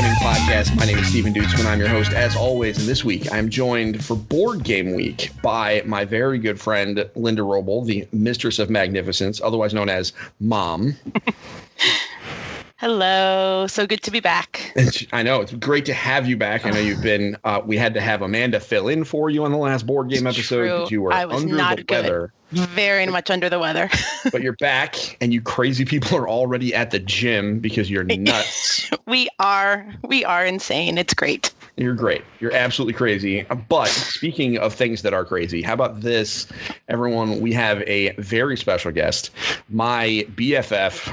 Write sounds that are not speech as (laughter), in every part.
Gaming Podcast. My name is Stephen Dutzman. I'm your host, as always. And this week, I'm joined for Board Game Week by my very good friend, Linda Roble, the Mistress of Magnificence, otherwise known as Mom. Hello. So good to be back. I know. It's great to have you back. I know you've been, uh, we had to have Amanda fill in for you on the last board game It's episode you were I was under not the good. weather. Very much under the weather. (laughs) but you're back, and you crazy people are already at the gym because you're (laughs) nuts. we are we are insane. It's great. You're great. You're absolutely crazy. But speaking of things that are crazy, how about this? Everyone, we have a very special guest, my BFF,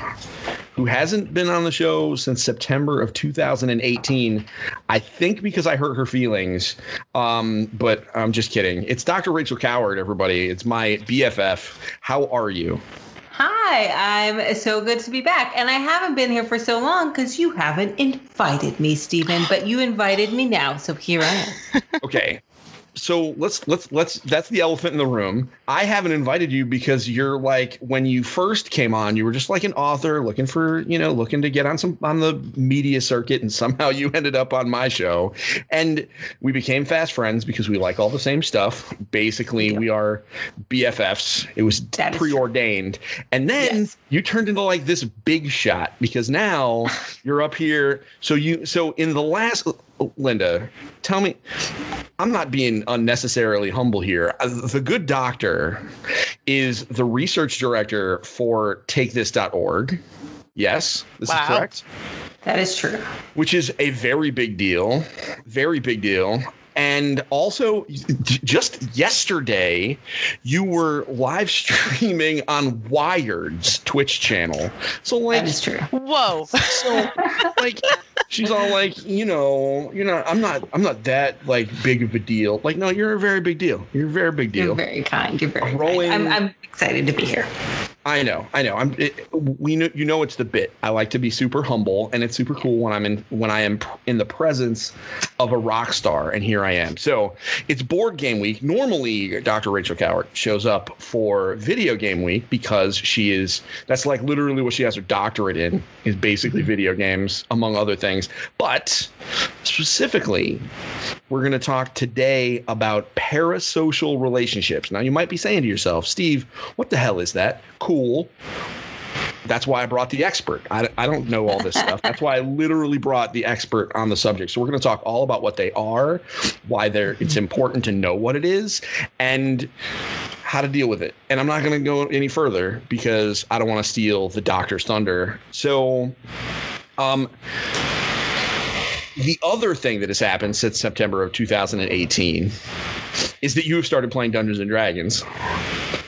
who hasn't been on the show since September of 2018. I think because I hurt her feelings. Um, but I'm just kidding. It's Dr. Rachel Kowert, everybody. It's my BFF. How are you? Hi, I'm so good to be back. And I haven't been here for so long because you haven't invited me, Stephen, but you invited me now. So here I am. (laughs) okay so let's let's let's that's the elephant in the room. I haven't invited you because you're like when you first came on you were just like an author looking for you know looking to get on some on the media circuit and (laughs) somehow you ended up on my show. And we became fast friends because we like all the same stuff. Basically Yeah. we are bffs it was That preordained. And then Yes. you turned into like this big shot because now (laughs) you're up here. So you so in the last linda tell me i'm not being unnecessarily humble here Uh, the good doctor is the research director for takethis.org yes this Wow. is correct That is true. which is a very big deal, very big deal. And also, just yesterday, you were live streaming on Wired's Twitch channel. So, like, That is true. Whoa. so like, she's all like, you know, you're not, I'm not, I'm not that like big of a deal. Like, no, you're a very big deal. You're a very big deal. You're very kind. You're very Rolling- kind. I'm, I'm excited to be here. I know, I know. I'm. It, we know, you know, it's the bit. I like to be super humble, and it's super cool when I'm in when I am in the presence of a rock star, and here I am. So it's board game week. Normally, Dr. Rachel Kowert shows up for video game week because she is. That's like literally what she has her doctorate in is basically video games, among other things. But specifically, we're going to talk today about parasocial relationships. Now, you might be saying to yourself, Steve, what the hell is that? Cool. That's why I brought the expert. I, I don't know all this stuff. That's why I literally brought the expert on the subject. So we're going to talk all about what they are, why they're it's important to know what it is, and how to deal with it. And I'm not going to go any further because I don't want to steal the doctor's thunder. So, um, the other thing that has happened since September of 2018 is that you have started playing Dungeons and Dragons,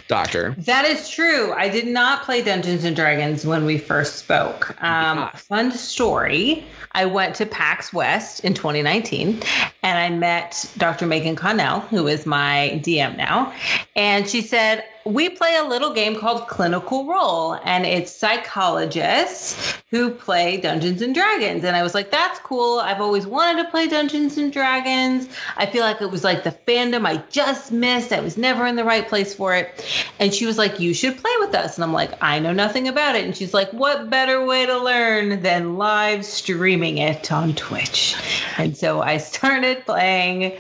Doctor. That is true. I did not play Dungeons and Dragons when we first spoke. Um, fun story. I went to PAX West in 2019 and I met Dr. Megan Connell, who is my DM now. And she said, We play a little game called Clinical Roll, and it's psychologists who play Dungeons and Dragons. And I was like, That's cool. I've always wanted to play Dungeons and Dragons. I feel like it was like the fandom I just missed. I was never in the right place for it. And she was like, You should play with us. And I'm like, I know nothing about it. And she's like, What better way to learn than live streaming it on Twitch? And so I started playing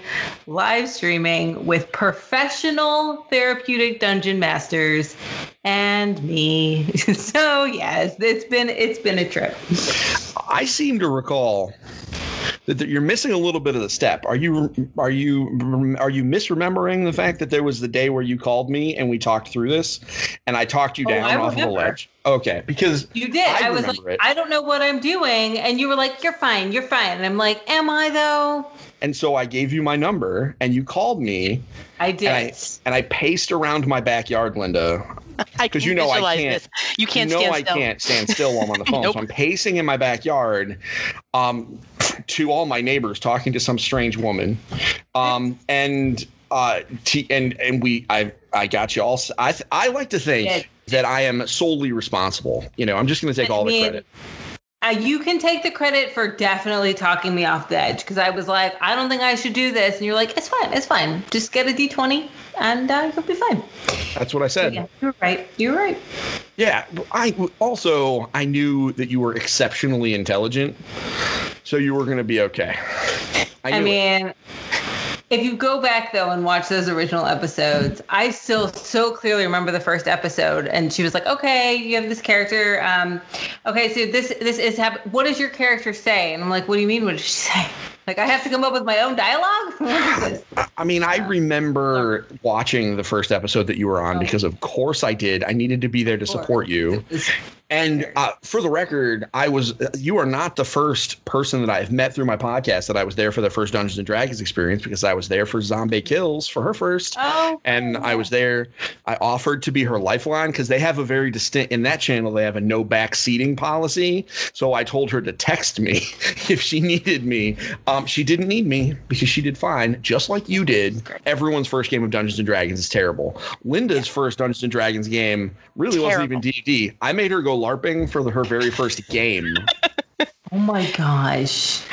live streaming with professional therapeutic dungeon masters and me. (laughs) so yes, it's been it's been a trip. I seem to recall that you're missing a little bit of the step. Are you are you are you misremembering the fact that there was the day where you called me and we talked through this, and I talked you Oh, down I off of the ledge? Okay, because You did. I I, was like, it. I don't know what I'm doing. And you were like, You're fine, you're fine. And I'm like, Am I though? and so I gave you my number and you called me I did. and I and I paced around my backyard, Linda. I (laughs) 'Cause can you know I can't- This. You can't you know stand I still. can't stand still while I'm on the (laughs) phone. Nope. So I'm pacing in my backyard um, to all my neighbors, talking to some strange woman. Um, (laughs) and uh, t- and and we I I got you all. I th- I like to think Good. that I am solely responsible. You know, I'm just going to take I all the credit. Uh, you can take the credit for definitely talking me off the edge because I was like, I don't think I should do this. And you're like, it's fine, it's fine. Just get a D20 and uh, you'll be fine. That's what I said. Yeah, you're right. You're right. Yeah, I also I knew that you were exceptionally intelligent. so you were going to be okay. I, mean. it. If you go back though and watch those original episodes, I still so clearly remember the first episode, and she was like, "Okay, you have this character. Um, okay, so this this is hap- What does your character say?" And I'm like, "What do you mean? What does she say?" (laughs) Like I have to come up with my own dialogue. (laughs) What is this? I mean, I remember watching the first episode that you were on Oh. because, of course, I did. I needed to be there to support you. And uh, for the record, I was. You are not the first person that I've met through my podcast that I was there for the first Dungeons and Dragons experience because I was there for Zombie Kills for her first. Oh, and I was there. I offered to be her lifeline because they have a very distinct in that channel. They have a no back seating policy. So I told her to text me (laughs) if she needed me. Um, she didn't need me because she did fine, just like you did. Everyone's first game of Dungeons and Dragons is terrible. Linda's first Dungeons and Dragons game really wasn't even D&D. I made her go LARPing for the, her very first game. (laughs) Oh my gosh.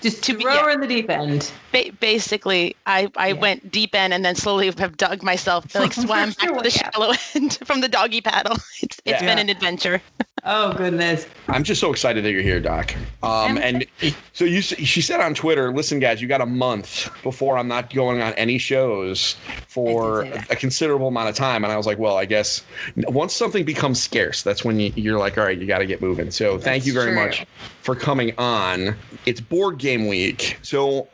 Just To to be- throw yeah. her in the deep end. Ba- basically, I, I Yeah. went deep end and then slowly have dug myself, (laughs) like swam back to the shallow (laughs) end from the doggy paddle. It's it's Yeah. been an adventure. Oh goodness. I'm just so excited that you're here, Doc. Um, and so you, she said on Twitter, "Listen, guys, you got a month before I'm not going on any shows for I did say that. a considerable amount of time." And I was like, "Well, I guess once something becomes scarce, that's when you, you're like, all right, you got to get moving." So thank you very true. much for coming on. It's board game week, so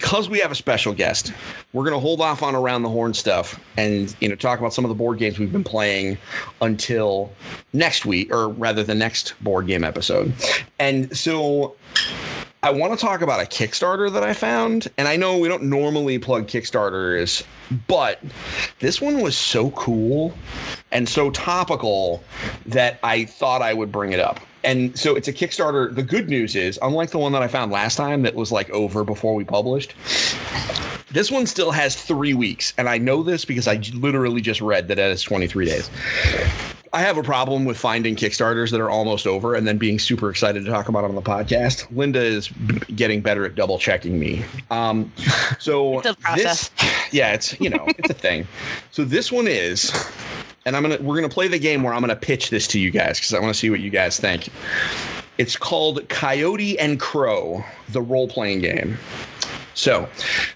because we have a special guest, we're gonna hold off on around the horn stuff and you know talk about some of the board games we've been playing until next week, or rather the next board game episode. And so I want to talk about a Kickstarter that I found. And I know we don't normally plug Kickstarters, but this one was so cool and so topical that I thought I would bring it up. And so it's a Kickstarter. The good news is, unlike the one that I found last time that was like over before we published, this one still has three weeks. And I know this because I literally just read that it has 23 days. I have a problem with finding Kickstarters that are almost over and then being super excited to talk about them on the podcast. Linda is b- getting better at double checking me. Um, so (laughs) It's a process. this, yeah, it's you know, it's a thing. So this one is, and I'm gonna we're gonna play the game where I'm gonna pitch this to you guys because I want to see what you guys think. It's called Coyote and Crow, the role playing game. So,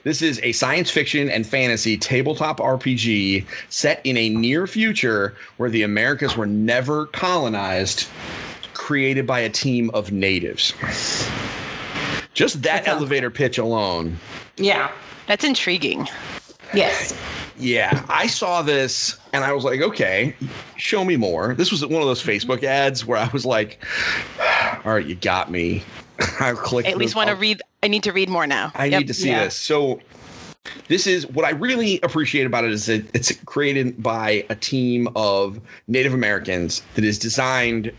this is a science fiction and fantasy tabletop RPG set in a near future where the Americas were never colonized, created by a team of natives. Just that That sounds- elevator pitch alone. Yeah. That's intriguing. Yes. Yeah, I saw this and I was like, okay, show me more. This was one of those Facebook ads where I was like, (sighs) all right, you got me. I'll click. I at least want to read. I need to read more now. I Yep. need to see Yeah. this. So this is what I really appreciate about it is that it's created by a team of Native Americans that is designed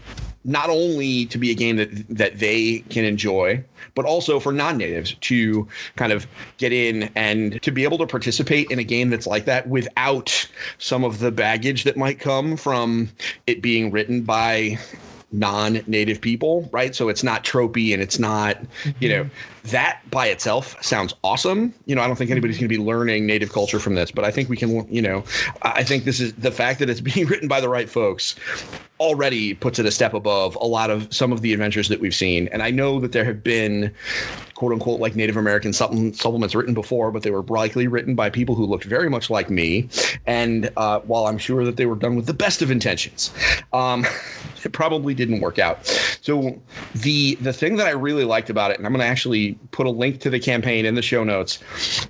not only to be a game that that they can enjoy, but also for non-natives to kind of get in and to be able to participate in a game that's like that without some of the baggage that might come from it being written by non-native people, right? So it's not tropey and it's not, you mm-hmm. know, that by itself sounds awesome. You know, I don't think anybody's going to be learning native culture from this, but I think we can, you know, I think this is the fact that it's (laughs) being written by the right folks already puts it a step above a lot of some of the adventures that we've seen. And I know that there have been quote unquote like Native American supplements written before, but they were likely written by people who looked very much like me. And uh, while I'm sure that they were done with the best of intentions, um, (laughs) it probably didn't work out. So the the thing that I really liked about it, and I'm going to actually put a link to the campaign in the show notes,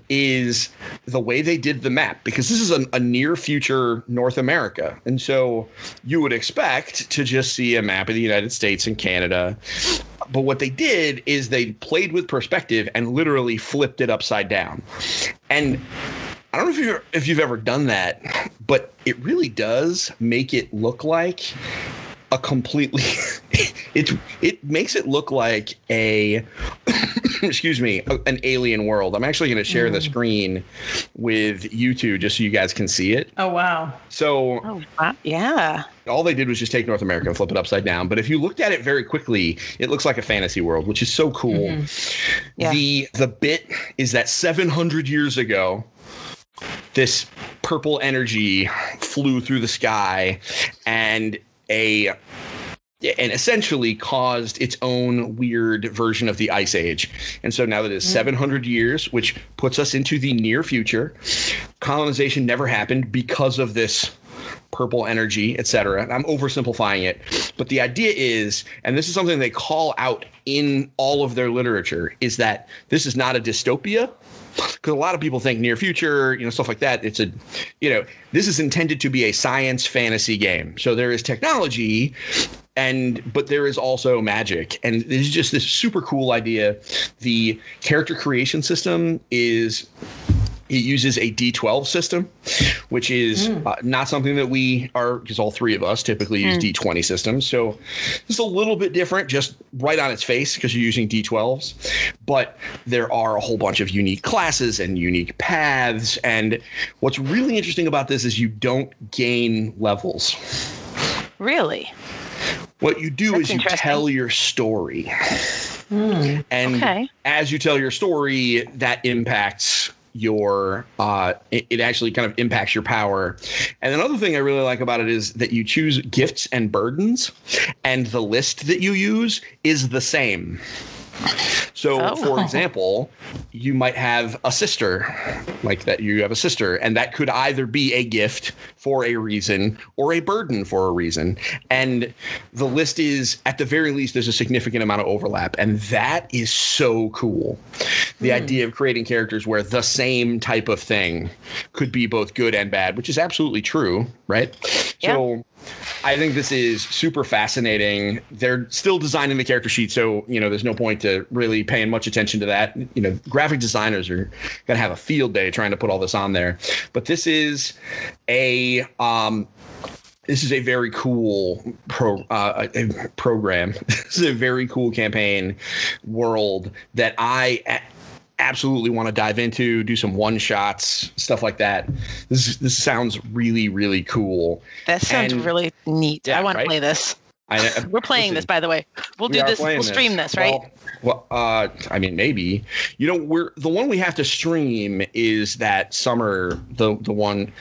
is the way they did the map because this is a, a near future North America, and so you would expect to just see a map of the United States and Canada. But what they did is they played with perspective and literally flipped it upside down. And I don't know if you're if you've ever done that, but it really does make it look like a completely (laughs) it it makes it look like a (clears throat) excuse me an alien world i'm actually going to share the mm. screen with you two just so you guys can see it Oh wow. so Oh, wow. yeah. all they did was just take north america and flip it upside down but if you looked at it very quickly it looks like a fantasy world which is so cool mm-hmm. Yeah. the the bit is that 700 years ago this purple energy flew through the sky and a and essentially caused its own weird version of the ice age. And so now that it's hmm. 700 years, which puts us into the near future, colonization never happened because of this purple energy, etc. I'm oversimplifying it, but the idea is, and this is something they call out in all of their literature, is that this is not a dystopia. Because a lot of people think near future, you know, stuff like that. It's a, you know, this is intended to be a science fantasy game. So there is technology, and but there is also magic, and this is just this super cool idea. The character creation system is it uses a D12 system, which is Mm. uh, not something that we are, because all three of us typically use D20 systems. So it's a little bit different, just right on its face, because you're using D12s. But there are a whole bunch of unique classes and unique paths. And what's really interesting about this is you don't gain levels. Really? What you do That's is you tell your story. Hmm. And Okay. as you tell your story, that impacts your uh it, it actually kind of impacts your power and another thing i really like about it is that you choose gifts and burdens and the list that you use is the same so Oh. for example you might have a sister like that you have a sister and that could either be a gift for a reason or a burden for a reason. And the list is at the very least there's a significant amount of overlap and that is so cool. The hmm. idea of creating characters where the same type of thing could be both good and bad which is absolutely true right? So I think this is super fascinating. They're still designing the character sheet, so you know there's no point to really paying much attention to that. You know, graphic designers are gonna have a field day trying to put all this on there. But this is a um, this is a very cool pro uh, program. (laughs) this is a very cool campaign world that I absolutely want to dive into. Do some one shots, stuff like that. This this sounds really really cool. That sounds And- really neat. Yeah, I want right? to play this. I, (laughs) We're playing listen, this, by the way. We'll we do this. We'll stream this, right? Well, well, uh, I mean, maybe. You know, we're the one we have to stream is that summer, the the one.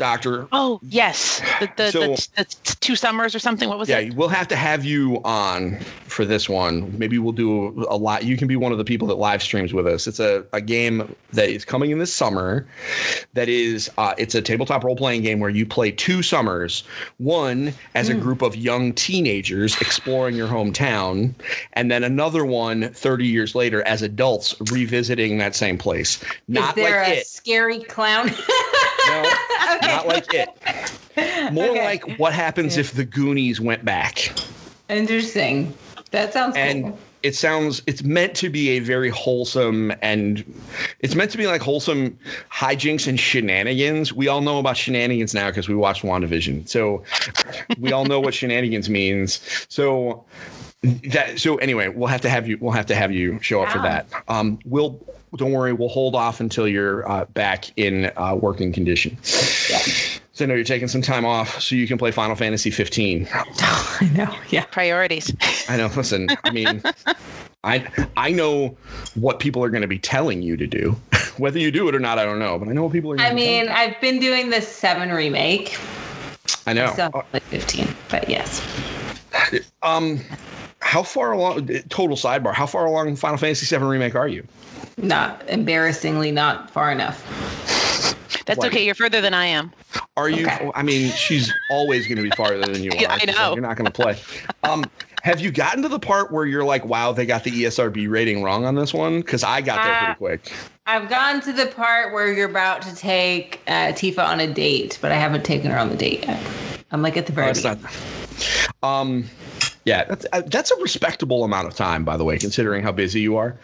Doctor, oh yes, the the, So- the, the two summers or something. What was yeah, it? Yeah, we'll have to have you on for this one. Maybe we'll do a lot. You can be one of the people that live streams with us. It's a, a game that is coming in this summer. That is, uh, it's a tabletop role playing game where you play two summers. One as a group of young teenagers exploring your hometown, and then another one 30 years later as adults revisiting that same place. Not Is there like a it. scary clown? (laughs) No, (laughs) not like it. More Okay. like what happens if the Goonies went back. Interesting. That sounds and cool. it sounds it's meant to be a very wholesome and it's meant to be like wholesome hijinks and shenanigans. We all know about shenanigans now because we watched WandaVision. So we all know what (laughs) shenanigans means. So that so anyway, we'll have to have you we'll have to have you show up for that. Um we'll don't worry, we'll hold off until you're uh, back in uh, working condition. Yeah. So I know you're taking some time off so you can play Final Fantasy 15. (laughs) I know. Yeah. Priorities. I know. Listen, I mean, I I know what people are going to be telling you to do. (laughs) Whether you do it or not, I don't know. But I know what people are. Gonna I be telling mean, I've been doing the seven remake. I know. So like 15, but yes. Um, how far along? Total sidebar. How far along Final Fantasy VII remake are you? Not embarrassingly not far enough. That's Like- okay. You're further than I am. Are you? Okay. I mean, she's always going to be farther than you (laughs) are. Yeah, I know. like you're not going to play. Um, have you gotten to the part where you're like, wow, they got the ESRB rating wrong on this one? Because I got there pretty Uh, quick. I've gotten to the part where you're about to take uh, Tifa on a date, but I haven't taken her on the date yet. I'm like at the Oh, very that's beginning. not. Um, yeah, that's uh, that's a respectable amount of time, by the way, considering how busy you are.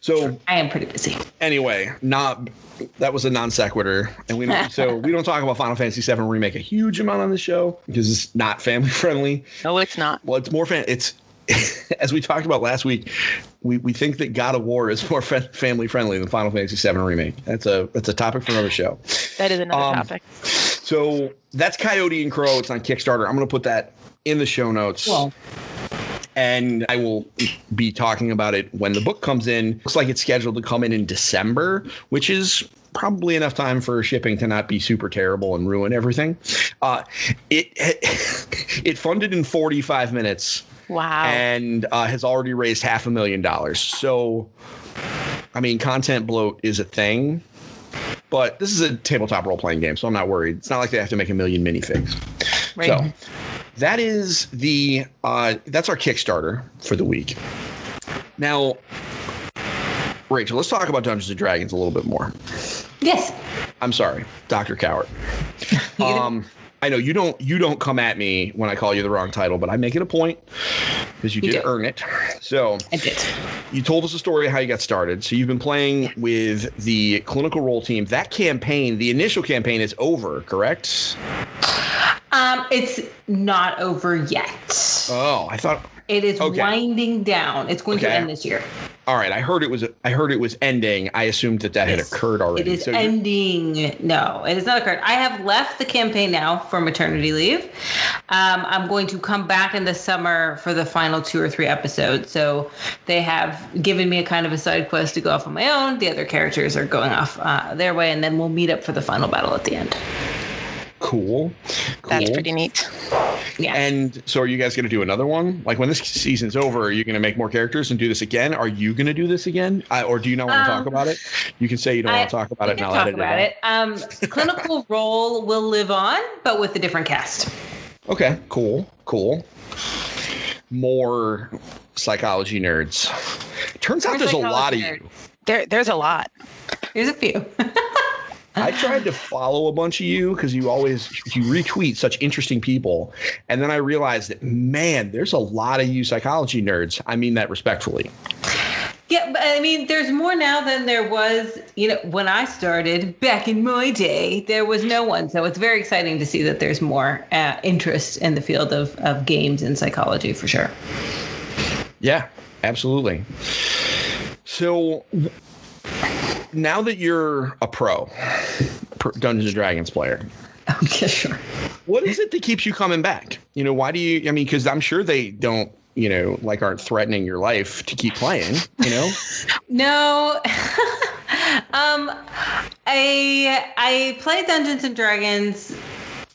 So I am pretty busy. anyway, not that was a non sequitur, and we don't. so we don't talk about Final Fantasy VII remake a huge amount on the show because it's not family (laughs) friendly. No, it's not. Well, it's more fan. It's (laughs) as we talked about last week. We, we think that God of War is more fa- family friendly than Final Fantasy VII remake. That's a that's a topic for another show. That is another Um, topic. So that's Coyote and Crow. It's on Kickstarter. I'm going to put that in the show notes. Well, and I will be talking about it when the book comes in. Looks like it's scheduled to come in in December, which is probably enough time for shipping to not be super terrible and ruin everything. Uh, it (laughs) it funded in 45 minutes Wow. and uh, has already raised half a million dollars. So, I mean, content bloat is a thing, but this is a tabletop role playing game, so I'm not worried. It's not like they have to make a million minifigs. Right. So, that is the uh, that's our Kickstarter for the week. Now, Rachel, let's talk about Dungeons and Dragons a little bit more. Yes. I'm sorry, Doctor Kowert. (laughs) Um, I know you don't you don't come at me when I call you the wrong title, but I make it a point because you, You did do. earn it. So I did. you told us a story of how you got started. So you've been playing with the clinical roll team. That campaign, the initial campaign, is over, correct? Um, it's not over yet. Oh, I thought. It is okay. winding down. It's going to end this year. All right, I heard it was. I heard it was ending. I assumed that that had occurred already. It is So ending. No, it is not occurred. I have left the campaign now for maternity leave. Um, I'm going to come back in the summer for the final two or three episodes. So they have given me a kind of a side quest to go off on my own. The other characters are going off uh, their way, and then we'll meet up for the final battle at the end. Cool. That's pretty neat. Yeah. And so, are you guys going to do another one? Like when this season's over, are you going to make more characters and do this again? Are you going to do this again, I, or do you not want to talk Um, about it? You can say you don't I- want to talk about it, can and I'll talk edit about it. out. it. Um, clinical (laughs) roll will live on, but with a different cast. Okay, cool, cool. More psychology nerds. Turns out there's a lot of psychology you. There, there's a lot. There's a few. (laughs) I tried to follow a bunch of you because you always you retweet such interesting people, and then I realized that man, there's a lot of you psychology nerds. I mean that respectfully. Yeah, but I mean, there's more now than there was, you know, when I started back in my day, there was no one. So it's very exciting to see that there's more uh, interest in the field of, of games and psychology for sure. Yeah, absolutely. So now that you're a pro, pro Dungeons and Dragons player, Okay, sure. what is it that keeps you coming back? You know, why do you? I mean, because I'm sure they don't, you know, like aren't threatening your life to keep playing. You know, (laughs) No. (laughs) um I I play Dungeons and Dragons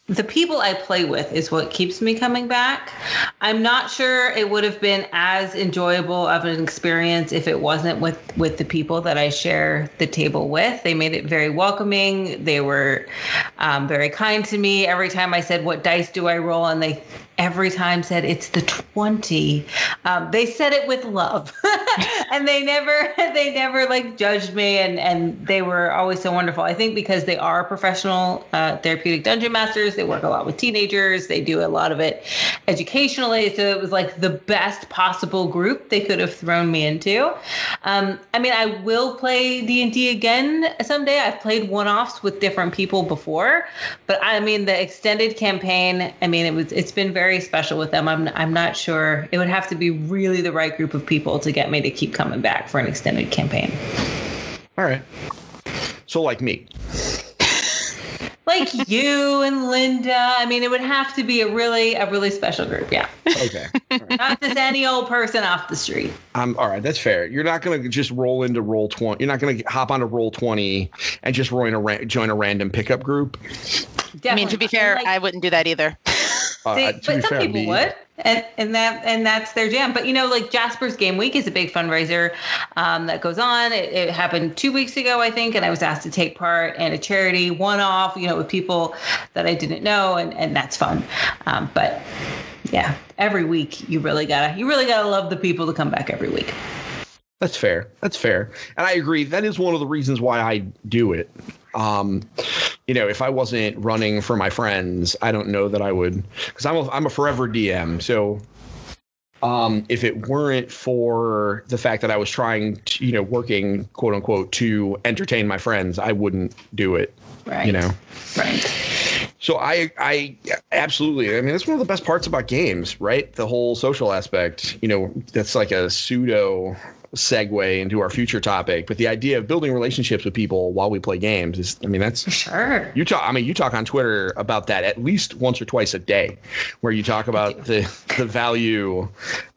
the people I play with is what keeps me coming back. I'm not sure it would have been as enjoyable of an experience if it wasn't with with the people that I share the table with. They made it very welcoming. They were um, very kind to me. Every time I said, "What dice do I roll?" and they every time said it's the 20 um, they said it with love. (laughs) And they never (laughs) they never like judged me and and they were always so wonderful. I think because they are professional uh, therapeutic dungeon masters they work a lot with teenagers they do a lot of it educationally so it was like the best possible group they could have thrown me into. Um, i mean i will play d&d again someday. I've played one-offs with different people before but i mean the extended campaign i mean it was it's been very special with them i'm i'm not sure it would have to be really the right group of people to get me to keep coming back for an extended campaign all right. So like me, like (laughs) you and linda i mean it would have to be a really a really special group yeah okay. All right. not just any old person off the street Um, all right, that's fair. You're not going to just roll into roll 20. You're not going to hop onto roll 20 and just join a, ra- join a random pickup group. I mean, to be Definitely. fair, Like- I wouldn't do that either. Uh, be but some fair, people me- would, and and that and that's their jam. But you know, like Jasper's Game Week is a big fundraiser um, that goes on. It, it happened two weeks ago, I think, and I was asked to take part in a charity one-off, you know, with people that I didn't know, and and that's fun. Um, but yeah, every week you really gotta you really gotta love the people to come back every week. That's fair. That's fair. And I agree. That is one of the reasons why I do it. Um, you know, if I wasn't running for my friends, I don't know that I would, because I'm a, I'm a forever DM. So, um, if it weren't for the fact that I was trying to, you know, working quote unquote to entertain my friends, I wouldn't do it. Right. You know. Right. So I I absolutely. I mean, that's one of the best parts about games, right? The whole social aspect. You know, that's like a pseudo segue into our future topic. But the idea of building relationships with people while we play games is, I mean, that's Sure. you talk. I mean, you talk on Twitter about that at least once or twice a day, where you talk about the the value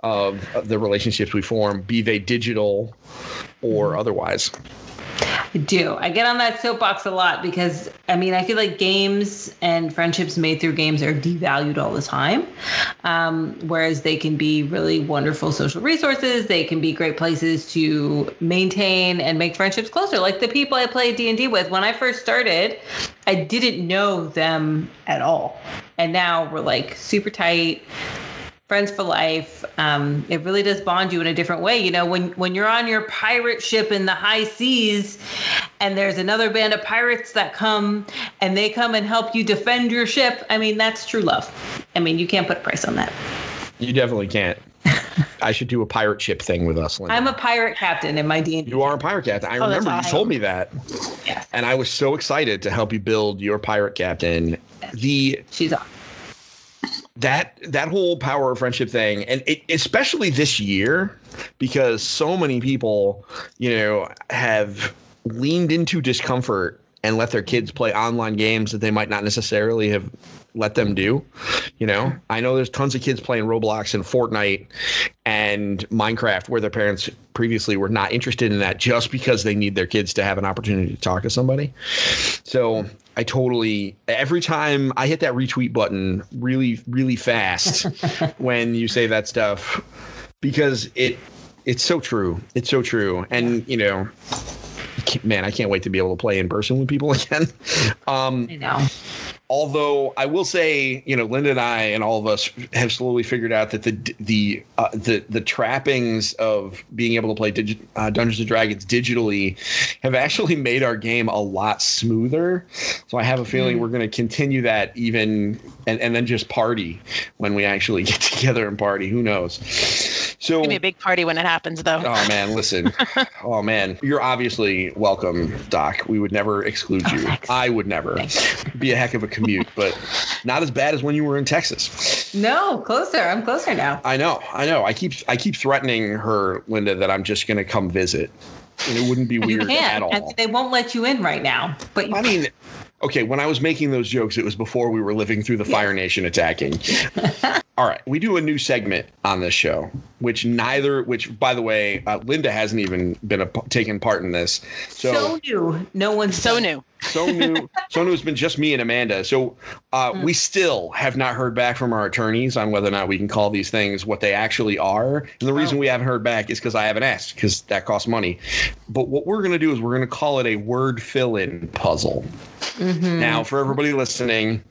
of, of the relationships we form, be they digital or mm-hmm. otherwise. I do. I get on that soapbox a lot because I mean I feel like games and friendships made through games are devalued all the time, um, whereas they can be really wonderful social resources. They can be great places to maintain and make friendships closer. Like the people I played D and D with when I first started, I didn't know them at all, and now we're like super tight friends for life. Um, it really does bond you in a different way. You know, when when you're on your pirate ship in the high seas, and there's another band of pirates that come and they come and help you defend your ship. I mean, that's true love. I mean, you can't put a price on that. You definitely can't. (laughs) I should do a pirate ship thing with us. Linda. I'm a pirate captain in my D&D. You are a pirate captain. I Oh, remember you awesome. told me that, Yeah, and I was so excited to help you build your pirate captain. The she's on. That that whole power of friendship thing and it, especially this year because so many people you know have leaned into discomfort and let their kids play online games that they might not necessarily have let them do you know? I know there's tons of kids playing roblox and fortnite and minecraft where their parents previously were not interested in that just because they need their kids to have an opportunity to talk to somebody. So I totally every time I hit that retweet button really really fast (laughs) when you say that stuff because it it's so true. It's so true. And you know man, I can't wait to be able to play in person with people (laughs) again. Um I know. Although I will say, you know, Linda and I and all of us have slowly figured out that the the uh, the the trappings of being able to play digi- uh, Dungeons and Dragons digitally have actually (laughs) made our game a lot smoother. So I have a feeling we're going to continue that even and and then just party when we actually (laughs) get together and party. Who knows? So It's gonna be a big party when it happens, though. Oh man, listen. (laughs) oh man, you're obviously welcome, Doc. We would never exclude you. I would never. Thanks. Be a heck of a commute, but not as bad as when you were in Texas. No, closer. I'm closer now. I know, I know. I keep I keep threatening her, Linda, that I'm just gonna come visit. And it wouldn't be You weird can, at all. and they won't let you in right now. But you I mean, okay, when I was making those jokes, it was before we were living through the Fire Nation attacking. (laughs) All right, we do a new segment on this show, which neither, which by the way, uh, Linda hasn't even been a, taken part in this. So, so new. No one's So new. so new, so new. It's been just me and Amanda. So uh, Hmm. we still have not heard back from our attorneys on whether or not we can call these things what they actually are. And the reason Oh. we haven't heard back is because I haven't asked, because that costs money. But what we're going to do is we're going to call it a word fill-in puzzle. Mm-hmm. Now, for everybody listening,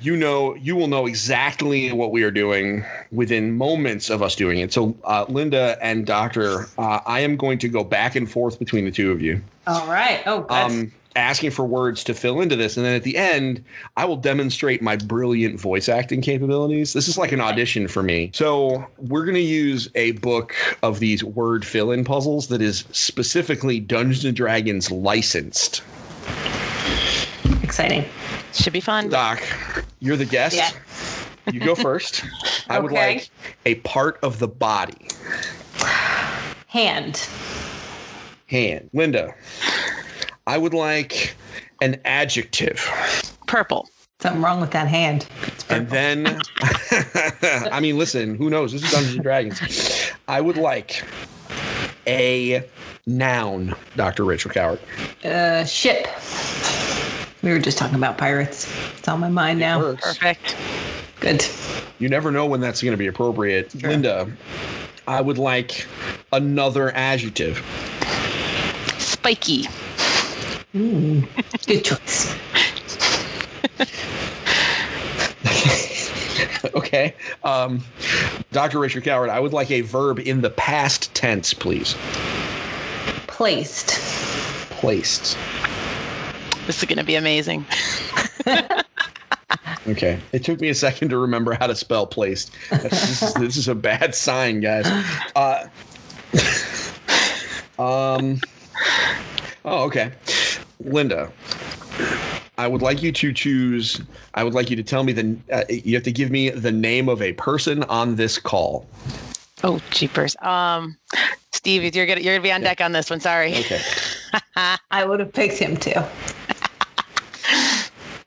you know, you will know exactly what we are doing within moments of us doing it. So, uh, Linda and Doctor, uh, I am going to go back and forth between the two of you, All right. Oh, that's um, asking for words to fill into this, and then at the end, I will demonstrate my brilliant voice acting capabilities. This is like an audition for me. So, we're going to use a book of these word fill-in puzzles that is specifically Dungeons and Dragons licensed. exciting. Should be fun. Doc, you're the guest. Yeah. You go first. (laughs) I would like a part of the body. Hand. Hand. Linda, I would like an adjective. Purple. Something wrong with that hand. It's And then, (laughs) (laughs) I mean, listen, who knows? This is Dungeons and Dragons. I would like a noun, Dr. Rachel Kowert. Uh, ship. We were just talking about pirates. It's on my mind now. Works. Perfect. Good. You never know when that's going to be appropriate. Linda, I would like another adjective. Spiky. Good choice. (laughs) okay. Um, Dr. Richard Kowert, I would like a verb in the past tense, please. Placed. Placed. This is gonna be amazing. (laughs) Okay. It took me a second to remember how to spell placed. This is, this is a bad sign, guys. Uh, (laughs) um. Oh, okay. Linda, I would like you to choose. I would like you to tell me the. Uh, you have to give me the name of a person on this call. Oh, jeepers. Um, Steve, you're gonna you're gonna be on deck on this one. Sorry. Okay. (laughs) I would have picked him too.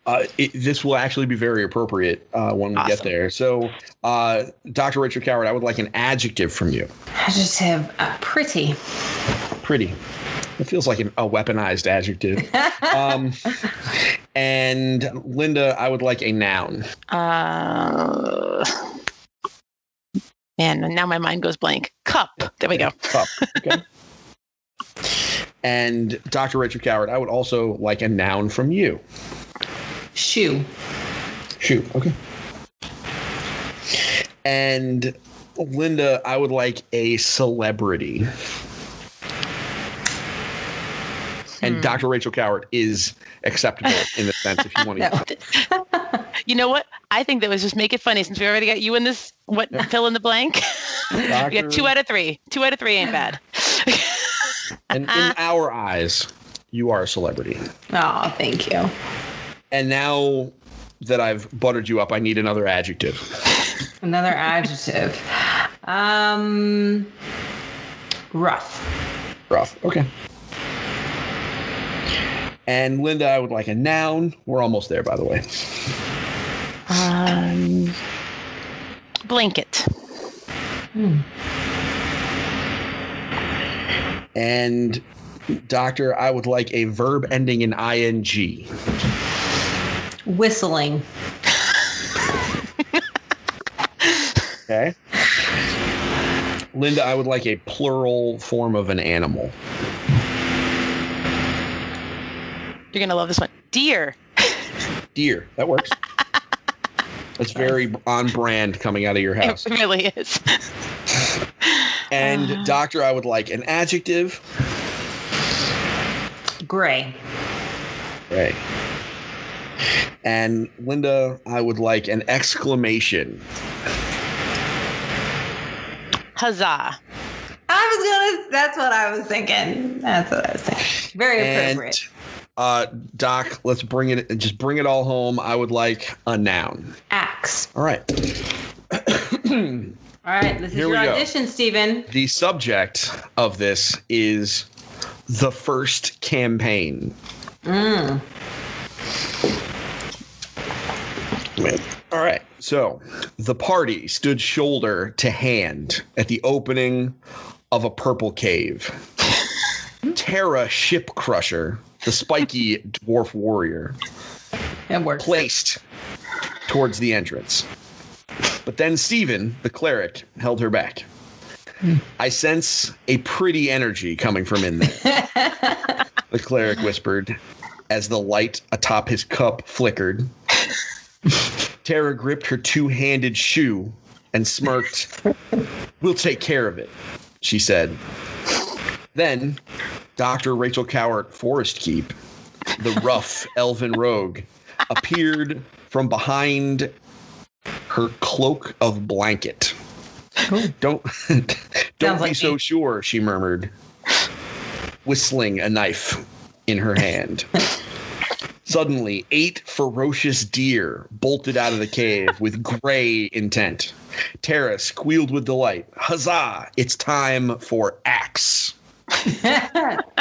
Uh, it, this will actually be very appropriate uh, when we get there. So, uh, Dr. Richard Kowert, I would like an adjective from you. Adjective. Uh, pretty. Pretty. It feels like an, a weaponized adjective. (laughs) Um, and Linda, I would like a noun. Uh, man, now my mind goes blank. Cup. There we go. Cup. Okay. (laughs) and Dr. Richard Kowert, I would also like a noun from you. Shoe. Shoe. Okay. And Linda, I would like a celebrity. And Hmm. Dr. Rachel Kowert is acceptable in the sense if you want to. (laughs) You know what? I think that was just make it funny since we already got you in this. What fill in the blank? (laughs) we got two out of three. Two out of three ain't bad. And in (laughs) our eyes, you are a celebrity. Oh, thank you. And now that I've buttered you up, I need another adjective. Another adjective. Um, rough. Rough. Okay. And Linda, I would like a noun. We're almost there, by the way. Um, blanket. Hmm. And Doctor, I would like a verb ending in ing. Whistling. Okay. Linda, I would like a plural form of an animal. You're gonna love this one. Deer. Deer. That works. That's very on brand coming out of your (laughs) house. It really is. And uh. Doctor, I would like an adjective. Gray. Right. And Linda, I would like an exclamation. Huzzah. I was gonna. That's what I was thinking. That's what I was thinking. Very And appropriate. uh, Doc, let's bring it. Just bring it all home. I would like a noun. Axe. All right. (clears throat) All right, this is Here your we go. audition, Stephen. the subject of this is the first campaign. Mm. Wait. All right. So the party stood shoulder to hand at the opening of a purple cave. (laughs) Terra Ship Crusher, the spiky (laughs) dwarf warrior, works. placed towards the entrance. But then Stephen, the cleric, held her back. Hmm. I sense a pretty energy coming from in there, (laughs) the cleric whispered as the light atop his cup flickered. Tara gripped her two handed shoe and smirked. We'll take care of it, she said. Then, Dr. Rachel Kowert Forest Keep, the rough elven rogue, appeared from behind her cloak of blanket. Don't (laughs) don't Sounds be like so me. sure, she murmured, whistling a knife in her hand. (laughs) Suddenly, eight ferocious deer bolted out of the cave with gray intent. Tara squealed with delight. Huzzah! It's time for axe. (laughs)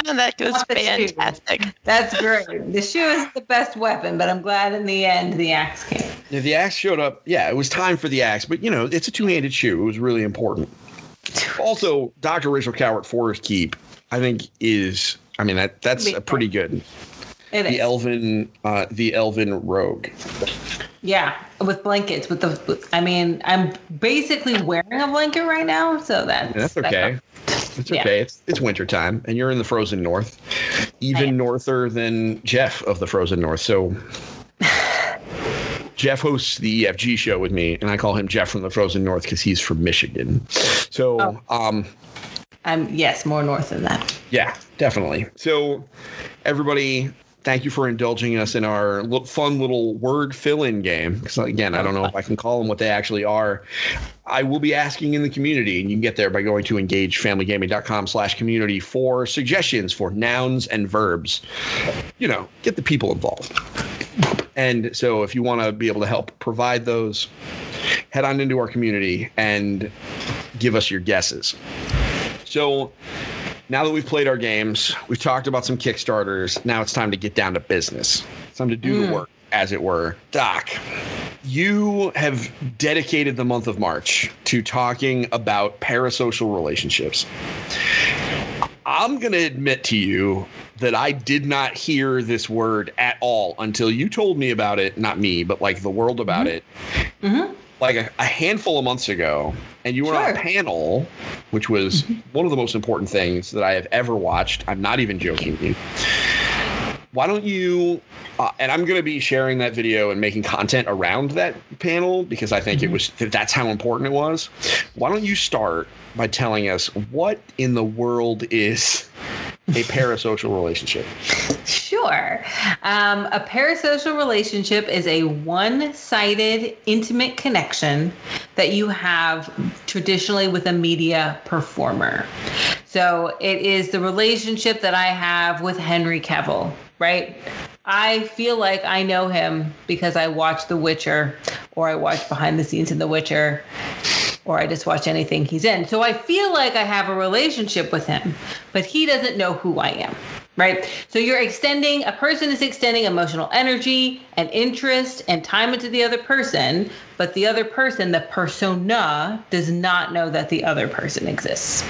Oh, that was Love fantastic. That's great. The shoe is the best weapon, but I'm glad in the end the axe came. Now, the axe showed up. Yeah, it was time for the axe, but you know, it's a two-handed shoe. It was really important. Also, Dr. Rachel Kowert Forest Keep, I think, is I mean that that's a pretty good. It is. The elven, uh, the elven rogue. yeah, with blankets. With the, with- I mean, I'm basically wearing a blanket right now, so that's That's okay. It's Yeah. okay. It's it's winter time, and you're in the frozen north, even norther than Jeff of the frozen north. So (laughs) Jeff hosts the EFG show with me, and I call him Jeff from the frozen north because he's from Michigan. So, Oh. um, I'm yes, more north than that. yeah, definitely. So, everybody. Thank you for indulging us in our li- fun little word fill-in game. Because again, I don't know if I can call them what they actually are. I will be asking in the community, and you can get there by going to engagefamilygaming.com slash community for suggestions for nouns and verbs. You know, get the people involved. And so if you want to be able to help provide those, head on into our community and give us your guesses. So now that we've played our games, we've talked about some Kickstarters. Now it's time to get down to business. It's time to do the work, as it were. Doc, you have dedicated the month of March to talking about parasocial relationships. I'm going to admit to you that I did not hear this word at all until you told me about it. Not me, but like the world about mm-hmm. it. Mm-hmm. Like a, a, handful of months ago, and you were sure. on a panel, which was (laughs) one of the most important things that I have ever watched. I'm not even joking you. Why don't you? Uh, and I'm going to be sharing that video and making content around that panel because I think mm-hmm. it was that's how important it was. Why don't you start by telling us what in the world is a (laughs) parasocial relationship? (laughs) Sure. Um, a parasocial relationship is a one sided, intimate connection that you have traditionally with a media performer. So it is the relationship that I have with Henry Cavill, right? I feel like I know him because I watch The Witcher or I watch behind the scenes in The Witcher or I just watch anything he's in. So I feel like I have a relationship with him, but he doesn't know who I am. Right. So you're extending, a person is extending emotional energy and interest and time into the other person, but the other person, the persona, does not know that the other person exists.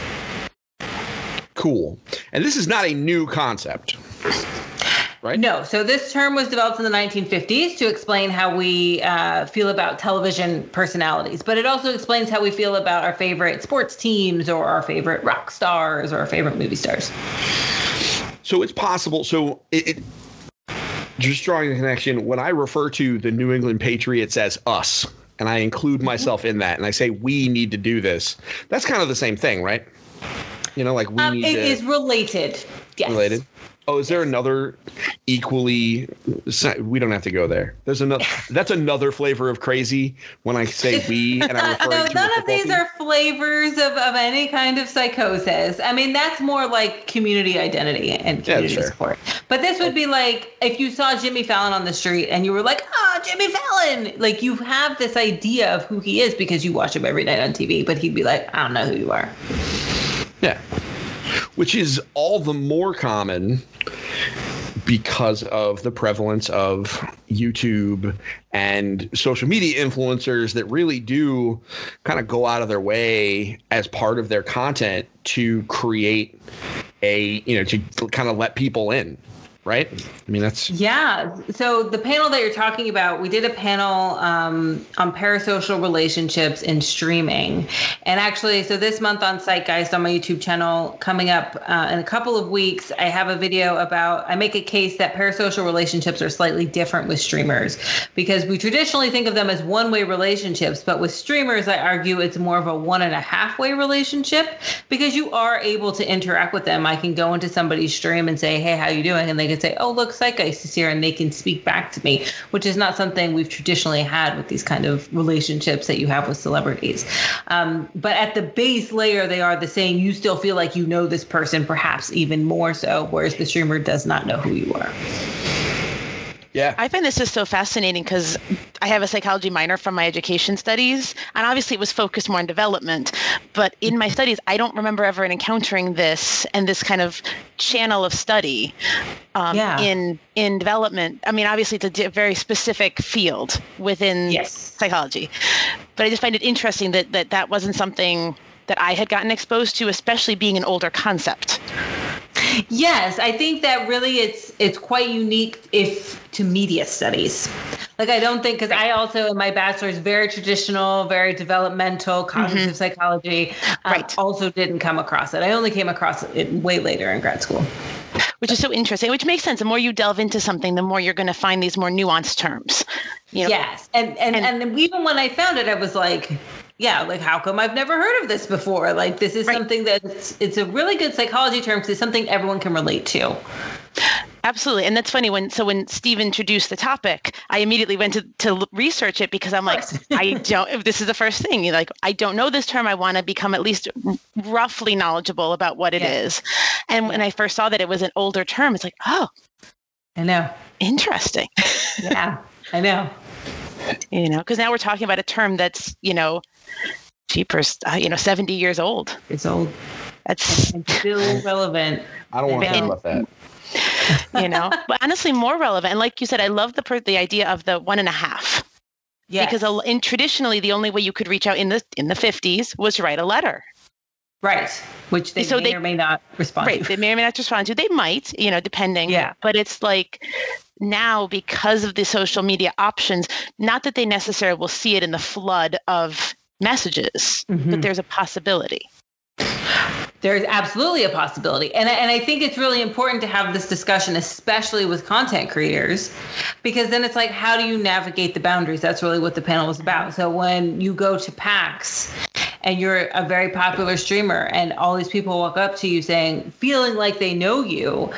Cool. And this is not a new concept right? No. So this term was developed in the 1950s to explain how we uh, feel about television personalities, but it also explains how we feel about our favorite sports teams or our favorite rock stars or our favorite movie stars. So it's possible. So it, it just drawing the connection. When I refer to the New England Patriots as us, and I include myself in that, and I say we need to do this, that's kind of the same thing, right? You know, like we um, need. It to, is related. Yes. Related. Oh, is there another equally? We don't have to go there. There's another. That's another flavor of crazy. When I say we, and I (laughs) refer no, to none of these team. are flavors of, of any kind of psychosis. I mean, that's more like community identity and community yeah, support. But this would be like if you saw Jimmy Fallon on the street and you were like, "Oh, Jimmy Fallon!" Like you have this idea of who he is because you watch him every night on TV. But he'd be like, "I don't know who you are." Yeah which is all the more common because of the prevalence of YouTube and social media influencers that really do kind of go out of their way as part of their content to create a, you know, to kind of let people in right? I mean, that's yeah. So the panel that you're talking about, we did a panel um, on parasocial relationships in streaming, and actually, so this month on Psychgeist on my YouTube channel, coming up uh, in a couple of weeks, I have a video about. I make a case that parasocial relationships are slightly different with streamers because we traditionally think of them as one-way relationships, but with streamers, I argue it's more of a one and a half way relationship because you are able to interact with them. I can go into somebody's stream and say, "Hey, how you doing?" and they can say, "Oh, look, Psychgeist is here," and they can speak back to me, which is not something we've traditionally had with these kind of relationships that you have with celebrities. Um, but at the base layer, they are the same. You still feel like you know this person, perhaps even more so, whereas the streamer does not know who you are. Yeah. I find this just so fascinating because I have a psychology minor from my education studies, and obviously it was focused more on development. But in my studies, I don't remember ever encountering this and this kind of channel of study um, yeah. in in development. I mean, obviously it's a very specific field within yes. psychology, but I just find it interesting that that that wasn't something that I had gotten exposed to, especially being an older concept. Yes, I think that really it's it's quite unique if to media studies. Like I don't think because I also in my bachelor's very traditional, very developmental cognitive mm-hmm. psychology. Um, right. Also didn't come across it. I only came across it way later in grad school. Which is so interesting. Which makes sense. The more you delve into something, the more you're going to find these more nuanced terms. You know? Yes, and and and, and even when I found it, I was like, yeah, like how come I've never heard of this before? Like this is right. something that's it's a really good psychology term because it's something everyone can relate to. Absolutely. And that's funny when so when Steve introduced the topic, I immediately went to, to research it because I'm like, I don't if this is the first thing. You're like I don't know this term. I want to become at least roughly knowledgeable about what it yeah. is. And when I first saw that it was an older term, it's like, oh I know. Interesting. (laughs) yeah, I know. You know, because now we're talking about a term that's, you know, cheapers, uh, you know, 70 years old. It's old. That's and still (laughs) relevant. I don't want to talk about that. you know, but honestly, more relevant. And like you said, I love the the idea of the one and a half. Yeah. Because in traditionally, the only way you could reach out in the in the 50s was to write a letter. Right. Which they So may they- or may not respond Right. to. They may or may not respond to. They might, you know, depending. Yeah. But it's like now because of the social media options, not that they necessarily will see it in the flood of messages, but Mhm. there's a possibility. There's absolutely a possibility. And, and I think it's really important to have this discussion, especially with content creators, because then it's like, how do you navigate the boundaries? That's really what the panel is about. So when you go to PAX and you're a very popular streamer and all these people walk up to you saying, feeling like they know you,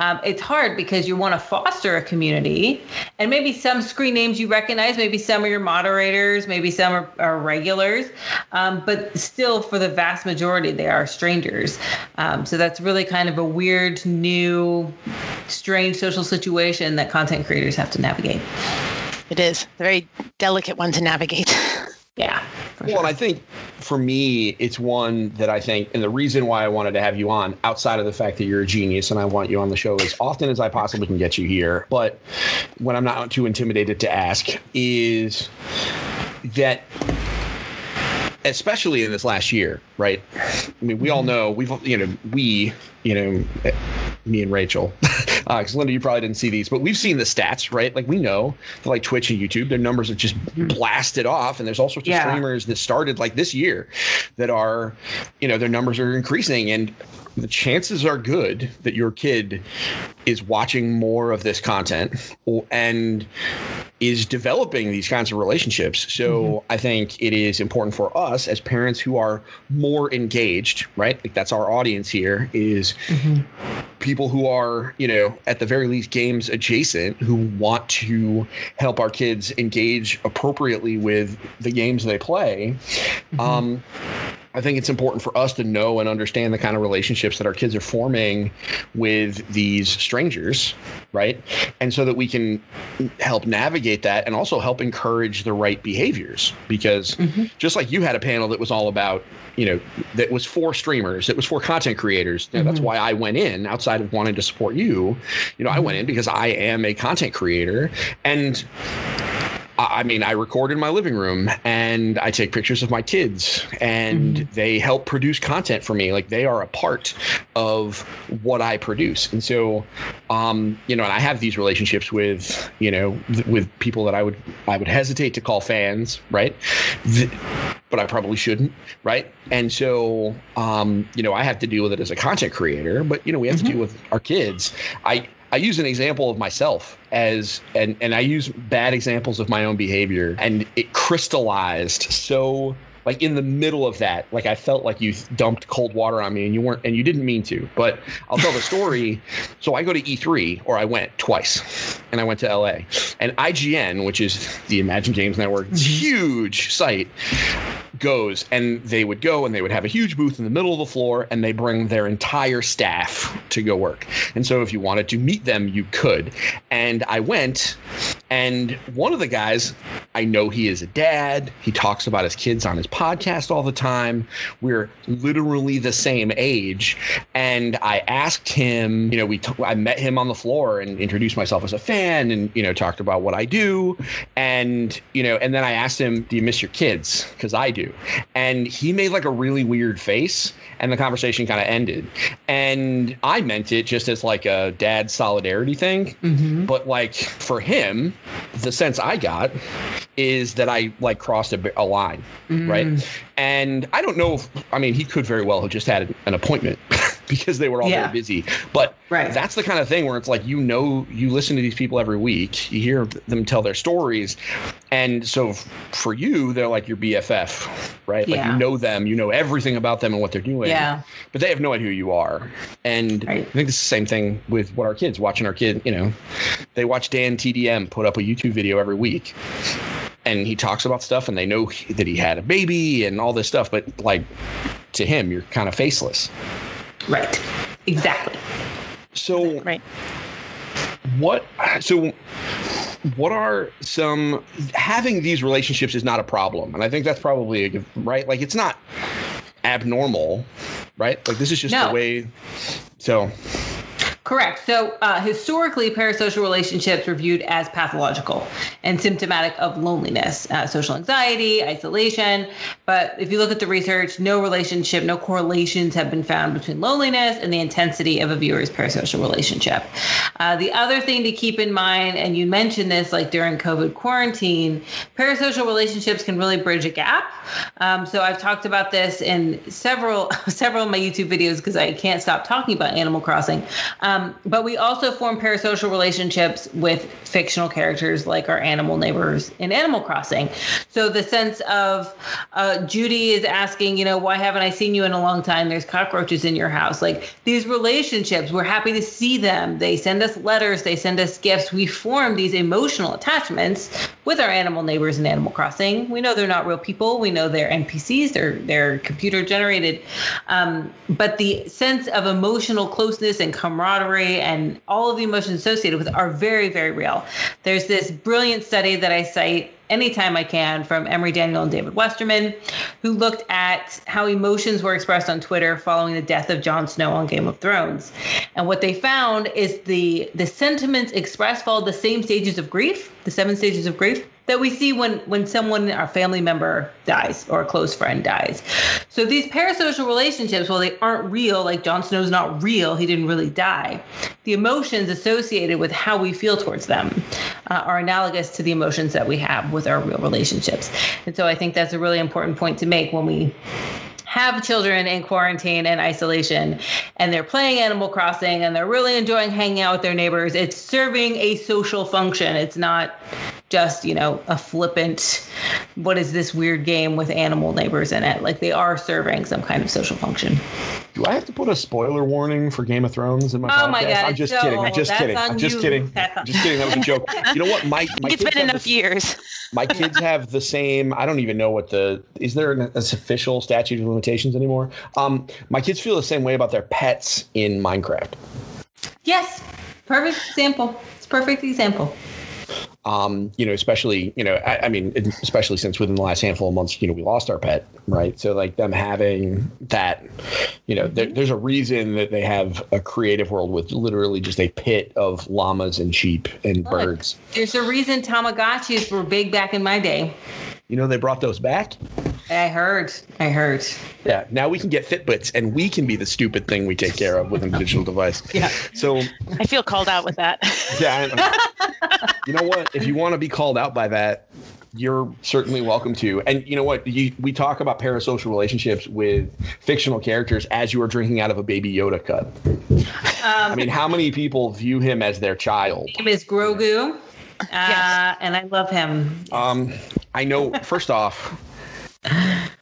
um, it's hard because you want to foster a community. And maybe some screen names you recognize, maybe some are your moderators, maybe some are, are regulars, um, but still, for the vast majority, they are strangers. Um, so that's really kind of a weird, new, strange social situation that content creators have to navigate. It is a very delicate one to navigate. (laughs) Yeah. Well, sure. and I think for me, it's one that I think, and the reason why I wanted to have you on, outside of the fact that you're a genius and I want you on the show as often as I possibly can get you here, but when I'm not too intimidated to ask, is that especially in this last year, right? I mean, we all mm-hmm. know we've, you know, we, you know, eh, me and Rachel, (laughs) uh, because Linda, you probably didn't see these, but we've seen the stats, right? Like we know that like Twitch and YouTube, their numbers have just mm-hmm. blasted off, and there's all sorts of Yeah. streamers that started like this year that are, you know, their numbers are increasing, and the chances are good that your kid is watching more of this content or- and is developing these kinds of relationships. So mm-hmm. I think it is important for us as parents who are more engaged, right? Like that's our audience here is mm-hmm. people who are, you know, at the very least games adjacent who want to help our kids engage appropriately with the games they play. Mm-hmm. Um, I think it's important for us to know and understand the kind of relationships that our kids are forming with these strangers, right? And so that we can help navigate that and also help encourage the right behaviors. Because mm-hmm. just like you had a panel that was all about, you know, that was for streamers, it was for content creators. You know, That's mm-hmm. why I went in outside of wanting to support you. You know, I went mm-hmm. in because I am a content creator and I mean, I record in my living room and I take pictures of my kids and they help produce content for me. Like they are a part of what I produce. And so, um, you know, and I have these relationships with, you know, th- with people that I would, I would hesitate to call fans, right? Th- but I probably shouldn't, right? And so, um, you know, I have to deal with it as a content creator, but you know, we have to deal with our kids. I, I use an example of myself as and and I use bad examples of my own behavior and it crystallized so like in the middle of that like I felt like you dumped cold water on me and you weren't and you didn't mean to but I'll tell the story. (laughs) So I go to E3 or I went twice and I went to LA and IGN which is the Imagine Games Network a huge site goes and they would go and they would have a huge booth in the middle of the floor and they bring their entire staff to go work. And so if you wanted to meet them, you could. And I went and one of the guys, I know he is a dad. He talks about his kids on his podcast all the time. We're literally the same age. And I asked him, you know, we t- I met him on the floor and introduced myself as a fan and, you know, talked about what I do. And, you know, and then I asked him, do you miss your kids? Because I do. And he made like a really weird face and the conversation kind of ended. And I meant it just as like a dad solidarity thing. Mhm. But like for him, the sense I got is that I like crossed a, a line, right? And I don't know if I mean he could very well have just had an appointment (laughs) (laughs) because they were all Yeah. very busy. But Right. that's the kind of thing where it's like you know you listen to these people every week, you hear them tell their stories, and so f- for you they're like your BFF, right? Like Yeah. you know them, you know everything about them and what they're doing Yeah. but they have no idea who you are. And Right. I think it's the same thing with what our kids watching our kid, you know, they watch Dan TDM put up a YouTube video every week. And he talks about stuff and they know he- that he had a baby and all this stuff, but like to him, you're kind of faceless. Right. Exactly. So Right. what so what are some having these relationships is not a problem and i think that's probably a good right like it's not abnormal right like this is just No. the way so Correct. So uh, historically, parasocial relationships were viewed as pathological and symptomatic of loneliness, uh, social anxiety, isolation. But if you look at the research, no relationship, no correlations have been found between loneliness and the intensity of a viewer's parasocial relationship. Uh, the other thing to keep in mind, and you mentioned this like during COVID quarantine, parasocial relationships can really bridge a gap. Um, so I've talked about this in several (laughs) several of my YouTube videos because I can't stop talking about Animal Crossing. Um, but we also form parasocial relationships with fictional characters like our animal neighbors in Animal Crossing. So the sense of uh, Judy is asking, you know, why haven't I seen you in a long time? There's cockroaches in your house. Like these relationships, we're happy to see them. They send us letters, they send us gifts. We form these emotional attachments with our animal neighbors in Animal Crossing. We know they're not real people. We know they're NPCs. They're they're computer generated. Um, but the sense of emotional closeness and camaraderie and all of the emotions associated with it are very very real. There's this brilliant study that I cite anytime I can from Emory Daniel and David Westerman, who looked at how emotions were expressed on Twitter following the death of Jon Snow on Game of Thrones. And what they found is the the sentiments expressed followed the same stages of grief, the seven stages of grief that we see when when someone our family member dies or a close friend dies. So these parasocial relationships while they aren't real like Jon Snow's not real he didn't really die the emotions associated with how we feel towards them uh, are analogous to the emotions that we have with our real relationships. And so i think that's a really important point to make when we have children in quarantine and isolation and they're playing Animal Crossing and they're really enjoying hanging out with their neighbors, it's serving a social function. It's not just, you know, a flippant, what is this weird game with animal neighbors in it? Like they are serving some kind of social function. Do I have to put a spoiler warning for Game of Thrones in my Oh podcast? my God, I'm just no, kidding. I'm just kidding. I'm just you. kidding. That's on- Just kidding. That was a joke. (laughs) You know what? My, my it's kids been enough the- years. My kids (laughs) have the same. I don't even know what the is there an, an official statute of limitations anymore. Um, my kids feel the same way about their pets in Minecraft. Yes, perfect example. It's a perfect example. Um, you know, especially you know, I, I mean, especially since within the last handful of months, you know, we lost our pet, right? So like them having that, you know, there, there's a reason that they have a creative world with literally just a pit of llamas and sheep and Look. birds. There's a reason Tamagotchis were big back in my day. You know, they brought those back. I heard. I heard. Yeah, now we can get Fitbits, and we can be the stupid thing we take care of with a digital device. Yeah. So, I feel called out with that. (laughs) yeah, I- you know what? If you want to be called out by that, you're certainly welcome to. And you know what? You, we talk about parasocial relationships with fictional characters as you are drinking out of a Baby Yoda cup. I Um, mean, how many people view him as their child? name is Grogu. Uh, Yes. and I love him. Um, I know. First off,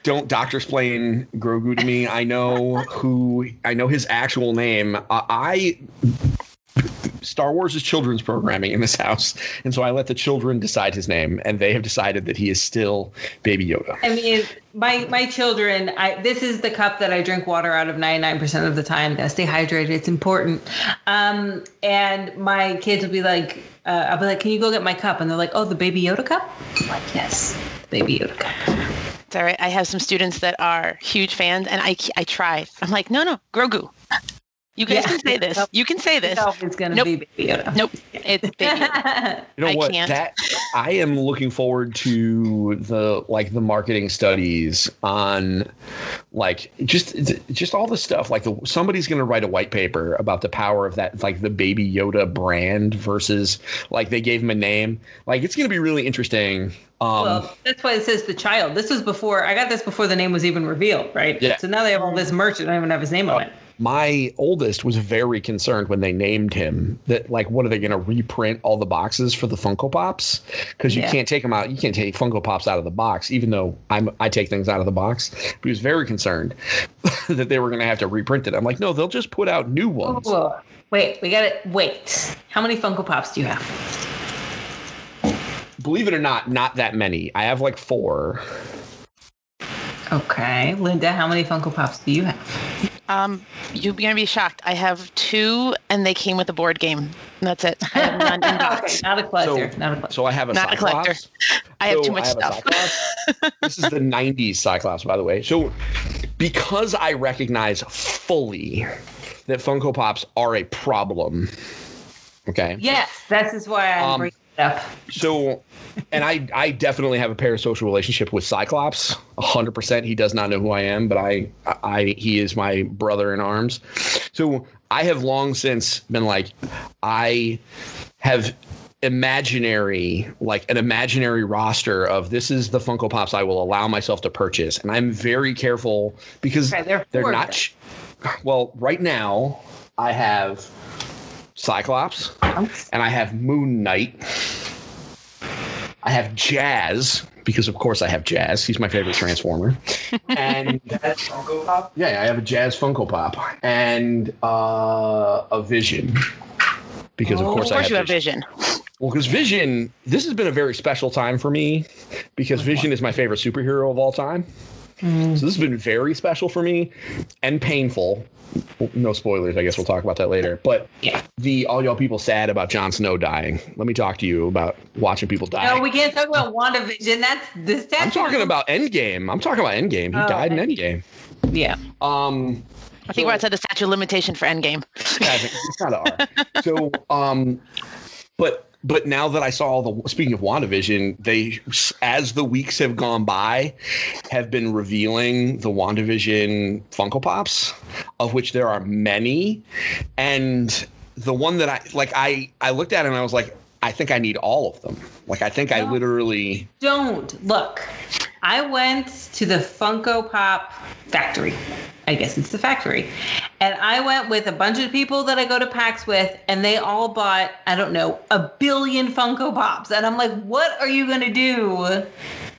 don't doctor explain Grogu to me. I know who. I know his actual name. Uh, I. Star Wars is children's programming in this house, and so I let the children decide his name, and they have decided that he is still Baby Yoda. I mean, my my children. I this is the cup that I drink water out of ninety nine percent of the time. Gotta stay hydrated. It's important. Um, and my kids will be like, uh, I'll be like, "Can you go get my cup?" And they're like, "Oh, the Baby Yoda cup." I'm like, "Yes, the Baby Yoda cup." It's all right. I have some students that are huge fans, and I I try. I'm like, no, no, Grogu. You guys Yeah. can say this. You can say this. Itself is gonna Nope. be Baby Yoda. Nope. It's baby. Yoda. (laughs) You know I what? can't. That I am looking forward to the like the marketing studies on like just just all the stuff. Like the somebody's going to write a white paper about the power of that like the Baby Yoda brand versus like they gave him a name. Like it's going to be really interesting. Um, Well, that's why it says the child. This was before I got this before the name was even revealed, right? Yeah. So now they have all this merch that don't even have his name on it. My oldest was very concerned when they named him that like what are they going to reprint all the boxes for the funko pops because you Yeah. can't take them out you can't take funko pops out of the box even though i'm i take things out of the box but he was very concerned (laughs) that they were going to have to reprint it i'm like no they'll just put out new ones Whoa. Wait, we got it. Wait. How many Funko Pops do you have? believe it or not not that many i have like four Okay. Linda, how many Funko Pops do you have? Um, you're gonna be shocked. I have two, and they came with a board game. That's it. I have none in (laughs) okay, not a collector. So- not a collector. so i have a Not a collector. Cyclops. I have So too much have stuff. (laughs) This is the 90s Cyclops, by the way. So because I recognize fully, that Funko Pops are a problem. Okay. Yes, this is why I'm Um, up. So, and I, I definitely have a parasocial relationship with Cyclops. hundred percent. He does not know who I am, but I, I, he is my brother in arms. So I have long since been like, I have imaginary, like an imaginary roster of this is the Funko Pops I will allow myself to purchase, and I'm very careful because Okay, they're four not. well, right now I have Cyclops and I have Moon Knight. I have Jazz because, of course, I have Jazz. He's my favorite Transformer. (laughs) And Funko Pop. yeah, I have a Jazz Funko Pop and uh, a Vision because, of Oh, course, Of course, I you have have Vision. vision. Well, because Vision, this has been a very special time for me because Vision is my favorite superhero of all time. So this has been very special for me and painful. No spoilers, I guess we'll talk about that later. But Yeah. the all y'all people sad about Jon Snow dying. Let me talk to you about watching people die. No, we can't talk about WandaVision. That's this. I'm talking about Endgame. I'm talking about Endgame. He Oh, died in Endgame. Yeah. Um, I think we're outside the statute of limitation for Endgame. Yeah, I think we kind of. So, um, but but now that I saw all the speaking of WandaVision, they as the weeks have gone by, have been revealing the WandaVision Funko Pops, of which there are many, and the one that I like, I I looked at it and I was like, I think I need all of them. Like, I think I literally. Don't look. I went to the Funko Pop factory. I guess it's the factory. And I went with a bunch of people that I go to PAX with, and they all bought, I don't know, a billion Funko Pops. And I'm like, what are you going to do?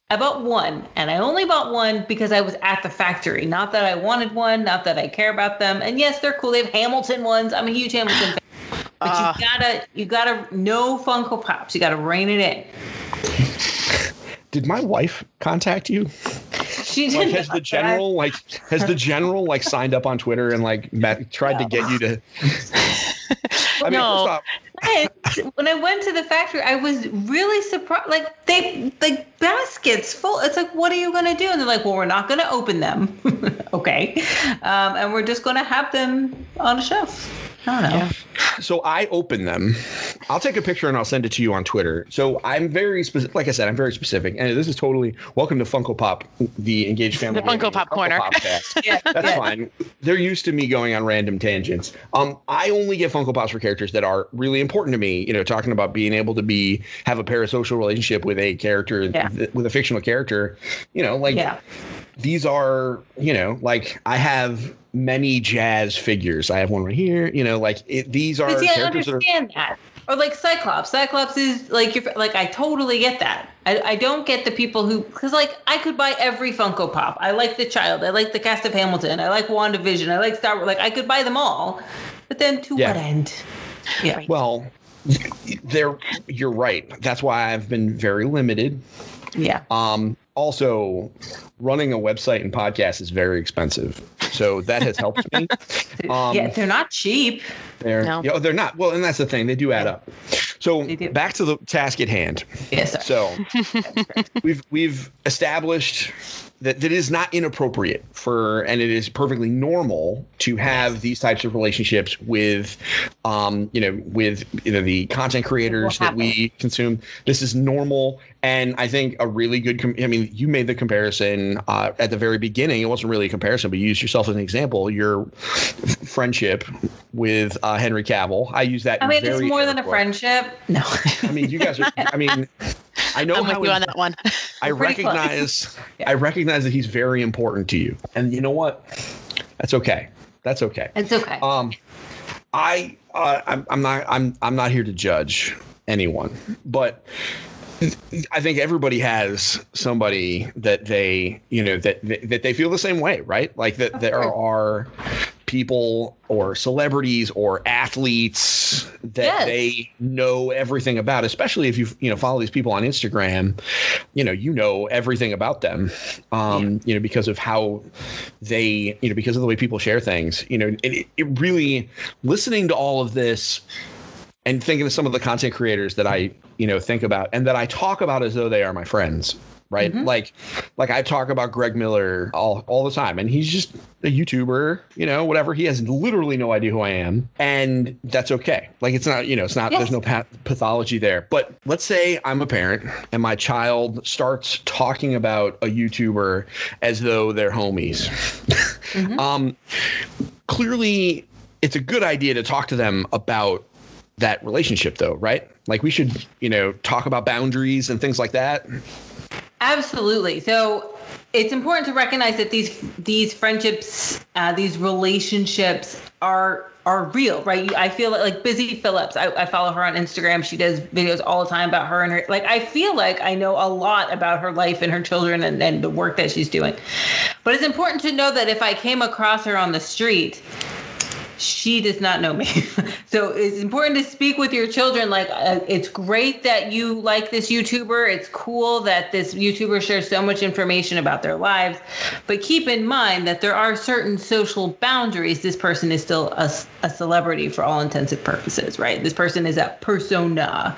I bought one, and I only bought one because I was at the factory. Not that I wanted one, not that I care about them. And yes, they're cool. They have Hamilton ones. I'm a huge Hamilton fan. But Ah. you gotta, you gotta, no Funko Pops. You gotta rein it in. Did my wife contact you? She Like, did has the general like has the general like signed up on Twitter and like met, tried to get you to? (laughs) I mean, No. when I went to the factory, I was really surprised. Like they, like baskets full. It's like, what are you gonna do? And they're like, well, we're not gonna open them. (laughs) okay, um, and we're just gonna have them on a shelf. I don't know. So I open them. I'll take a picture and I'll send it to you on Twitter. So I'm very specific. Like I said, I'm very specific. And this is totally welcome to Funko Pop, the Engaged Family. The Funko Gaming Pop corner. cast. (laughs) Yeah, That's yeah. fine. They're used to me going on random tangents. Um, I only get Funko Pops for characters that are really important to me. You know, talking about being able to be have a parasocial relationship with a character, Yeah. th- with a fictional character. You know, like Yeah. These are you know like i have many jazz figures i have one right here you know like it, these are But see, I characters that are understand that. Or like Cyclops. Cyclops is like your like I totally get that. I, I don't get the people who because like I could buy every Funko Pop. I like the child. I like the cast of Hamilton. I like WandaVision. I like Star Wars. Like I could buy them all. But then to Yeah. what end? Yeah. Right. well (laughs) there you're right that's why i've been very limited Yeah. um also running a website and podcast is very expensive. So that has helped me. (laughs) Um yeah, they're not cheap. they're No. you know, they're not. Well and that's the thing. They do add up. So back to the task at hand. Yes. So (laughs) we've we've established that that it is not inappropriate for and it is perfectly normal to have these types of relationships with um you know with you know the content creators that we consume. This is normal and i think a really good com- i mean you made the comparison uh, at the very beginning. It wasn't really a comparison but you used yourself as an example. Your f- friendship with uh, henry cavill. I use that I mean, it's more than a friendship. No. i mean you guys are (laughs) i mean i know I'm with how you on that one. (laughs) I We're pretty close. recognize (laughs) Yeah. I recognize that he's very important to you. And you know what? That's okay. That's okay. It's okay. Um I uh, I'm, I'm not I'm I'm not here to judge anyone, but I think everybody has somebody that they, you know, that that they feel the same way, right? Like that there are people or celebrities or athletes that Yes. they know everything about, especially if you you know follow these people on Instagram, you know, you know everything about them. Um, you know, because of how they, you know, because of the way people share things, you know, it, it really listening to all of this and thinking of some of the content creators that I, you know, think about and that I talk about as though they are my friends. Right? Mm-hmm. Like, like I talk about Greg Miller all, all the time, and he's just a YouTuber, you know, whatever. He has literally no idea who I am, and that's okay. Like, it's not, you know, it's not. Yes. There's no path- pathology there. But let's say I'm a parent, and my child starts talking about a YouTuber as though they're homies. Mm-hmm. (laughs) um, clearly, it's a good idea to talk to them about that relationship though right like we should you know talk about boundaries and things like that absolutely. So it's important to recognize that these these friendships uh, these relationships are are real right? I feel like, like busy philipps I, I follow her on instagram. She does videos all the time about her and her like i feel like i know a lot about her life and her children and, and the work that she's doing. But it's important to know that if i came across her on the street she does not know me. (laughs) so it's important to speak with your children. Like, uh, it's great that you like this YouTuber. It's cool that this YouTuber shares so much information about their lives. But keep in mind that there are certain social boundaries. This person is still a, a celebrity for all intensive purposes, right? This person is a persona.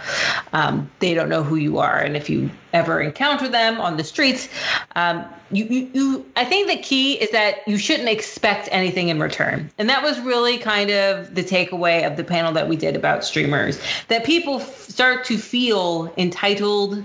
Um, they don't know who you are. And if you ever encounter them on the streets, um, you, you, you, I think the key is that you shouldn't expect anything in return. And that was really kind of the takeaway of the panel that we did about streamers that people f- start to feel entitled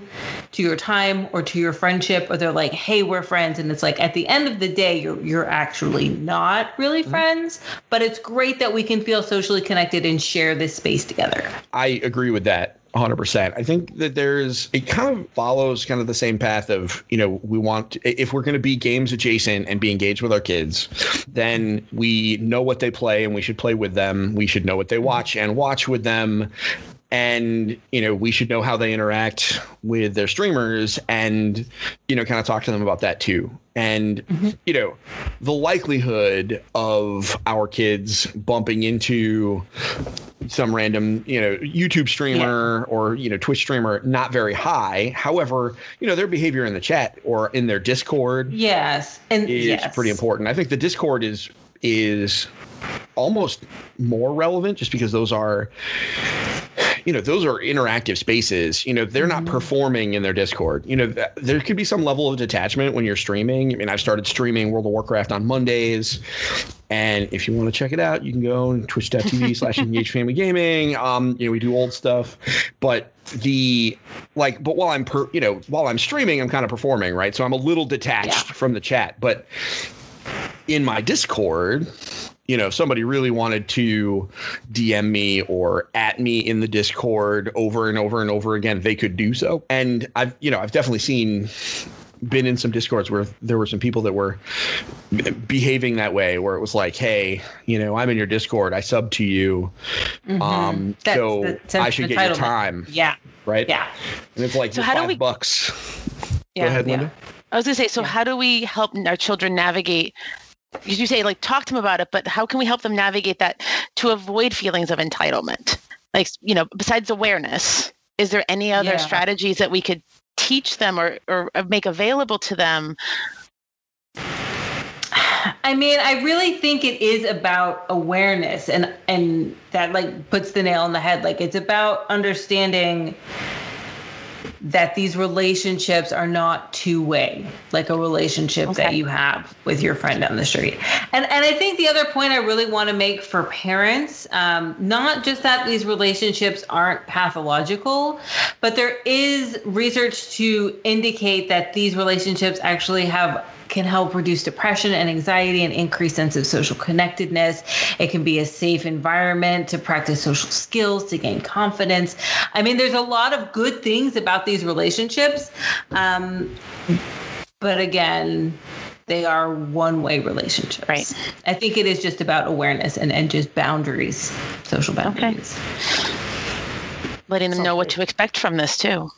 to your time or to your friendship, or they're like, hey, we're friends. And it's like, at the end of the day, you're, you're actually not really mm-hmm. friends, but it's great that we can feel socially connected and share this space together. I agree with that. 100%. I think that there's, it kind of follows kind of the same path of, you know, we want, if we're going to be games adjacent and be engaged with our kids, then we know what they play and we should play with them. We should know what they watch and watch with them and you know we should know how they interact with their streamers and you know kind of talk to them about that too and mm-hmm. you know the likelihood of our kids bumping into some random you know youtube streamer yeah. or you know twitch streamer not very high however you know their behavior in the chat or in their discord yes and is yes. pretty important i think the discord is is almost more relevant just because those are you know those are interactive spaces you know they're not mm-hmm. performing in their discord you know th- there could be some level of detachment when you're streaming i mean i've started streaming world of warcraft on mondays and if you want to check it out you can go on twitch.tv (laughs) slash engage family gaming um you know we do old stuff but the like but while i'm per you know while i'm streaming i'm kind of performing right so i'm a little detached yeah. from the chat but in my discord you know, if somebody really wanted to DM me or at me in the Discord over and over and over again, they could do so. And I've, you know, I've definitely seen been in some discords where there were some people that were behaving that way where it was like hey you know i'm in your discord. I sub to you. Mm-hmm. um that's, so that's i should get your time yeah. right? Yeah. And it's like so how do we bucks. Yeah, go ahead linda. Yeah. i was gonna say so yeah. how do we help our children navigate you say like talk to them about it but how can we help them navigate that to avoid feelings of entitlement like you know besides awareness is there any other yeah. strategies that we could teach them or, or make available to them I mean, I really think it is about awareness and and that like puts the nail on the head. Like it's about understanding that these relationships are not two way, like a relationship okay. that you have with your friend down the street. And and I think the other point I really want to make for parents, um, not just that these relationships aren't pathological, but there is research to indicate that these relationships actually have can help reduce depression and anxiety and increase sense of social connectedness. It can be a safe environment to practice social skills, to gain confidence. I mean, there's a lot of good things about these relationships. Um, but again, they are one way relationships. Right. I think it is just about awareness and, and just boundaries, social boundaries. Okay. Letting them know what to expect from this too.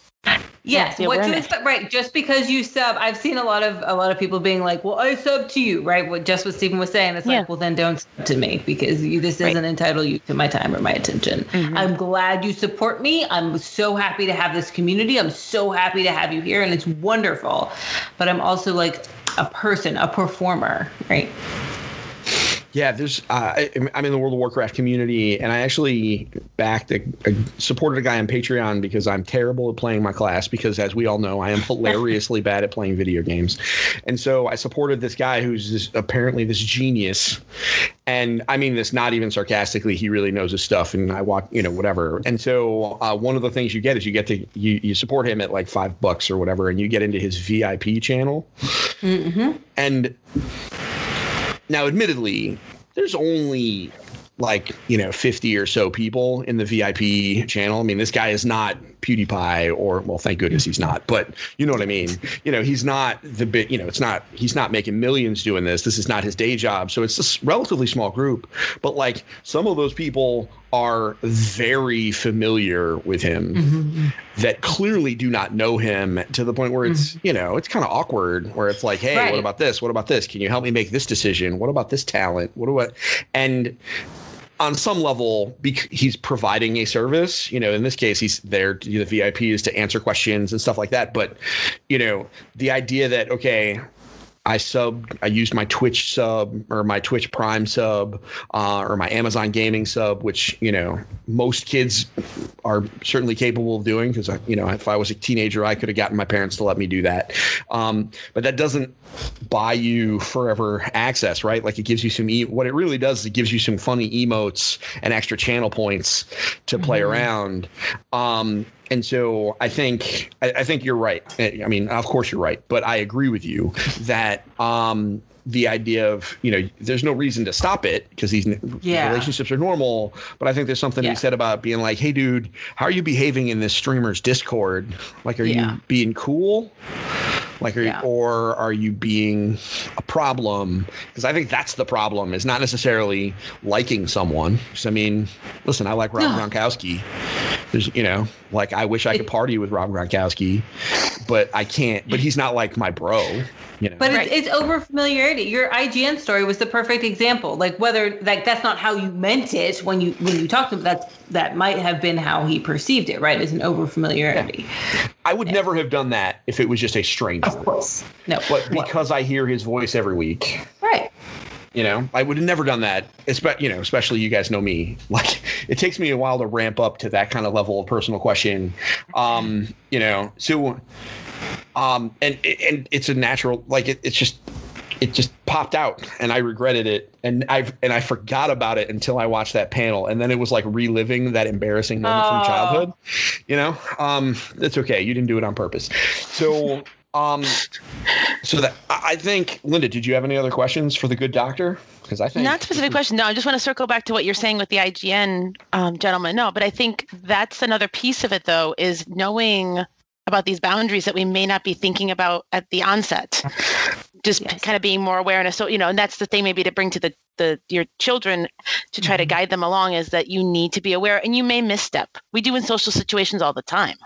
Yes, what to expect, right? Just because you sub, I've seen a lot of a lot of people being like, "Well, I sub to you," right? What just what Stephen was saying, it's yeah. like, "Well, then don't sub to me because you, this doesn't right. entitle you to my time or my attention." Mm-hmm. I'm glad you support me. I'm so happy to have this community. I'm so happy to have you here, and it's wonderful. But I'm also like a person, a performer, right? Yeah, there's. Uh, I, I'm in the World of Warcraft community, and I actually backed a, a, supported a guy on Patreon because I'm terrible at playing my class. Because as we all know, I am (laughs) hilariously bad at playing video games, and so I supported this guy who's this, apparently this genius, and I mean this not even sarcastically. He really knows his stuff, and I walk, you know, whatever. And so uh, one of the things you get is you get to you you support him at like five bucks or whatever, and you get into his VIP channel, mm-hmm. and now, admittedly, there's only like you know 50 or so people in the VIP channel. I mean, this guy is not PewDiePie or well, thank goodness he's not. But you know what I mean. You know, he's not the bit. You know, it's not he's not making millions doing this. This is not his day job. So it's a relatively small group. But like some of those people are very familiar with him mm-hmm. that clearly do not know him to the point where it's mm-hmm. you know it's kind of awkward where it's like hey right. what about this what about this can you help me make this decision what about this talent what do about and on some level he's providing a service you know in this case he's there to the vip is to answer questions and stuff like that but you know the idea that okay I sub, I used my Twitch sub or my Twitch Prime sub uh, or my Amazon Gaming sub, which you know most kids are certainly capable of doing because you know if I was a teenager, I could have gotten my parents to let me do that. Um, but that doesn't buy you forever access, right? Like it gives you some. E- what it really does is it gives you some funny emotes and extra channel points to play mm-hmm. around. Um, and so I think I, I, think you're right. I mean, of course you're right, but I agree with you (laughs) that um, the idea of you know there's no reason to stop it because these yeah. relationships are normal. But I think there's something yeah. to be said about being like, hey, dude, how are you behaving in this streamer's Discord? Like, are yeah. you being cool? Like, are yeah. you, or are you being a problem? Because I think that's the problem. Is not necessarily liking someone. I mean, listen, I like Rob no. Gronkowski. There's, you know, like I wish I could party with Rob Gronkowski, but I can't. But he's not like my bro. You know? But right. it's, it's over familiarity. Your IGN story was the perfect example. Like whether like that's not how you meant it when you when you talked to him. That that might have been how he perceived it. Right, as an over familiarity. Yeah. I would yeah. never have done that if it was just a stranger. Of course, no. But because I hear his voice every week. Right. You know, I would have never done that. Especially, you know, especially you guys know me. (laughs) Like, it takes me a while to ramp up to that kind of level of personal question. Um, you know, so, um, and and it's a natural. Like, it, it's just it just popped out and I regretted it and I and I forgot about it until I watched that panel and then it was like reliving that embarrassing moment oh. from childhood. You know, um, that's okay. You didn't do it on purpose. So um, so that I think, Linda, did you have any other questions for the good doctor? Because I think not specific question. No, I just want to circle back to what you're saying with the IGN um, gentleman. No, but I think that's another piece of it, though, is knowing about these boundaries that we may not be thinking about at the onset. Just yes. kind of being more awareness. So you know and that's the thing maybe to bring to the the your children to try mm-hmm. to guide them along is that you need to be aware and you may misstep. We do in social situations all the time.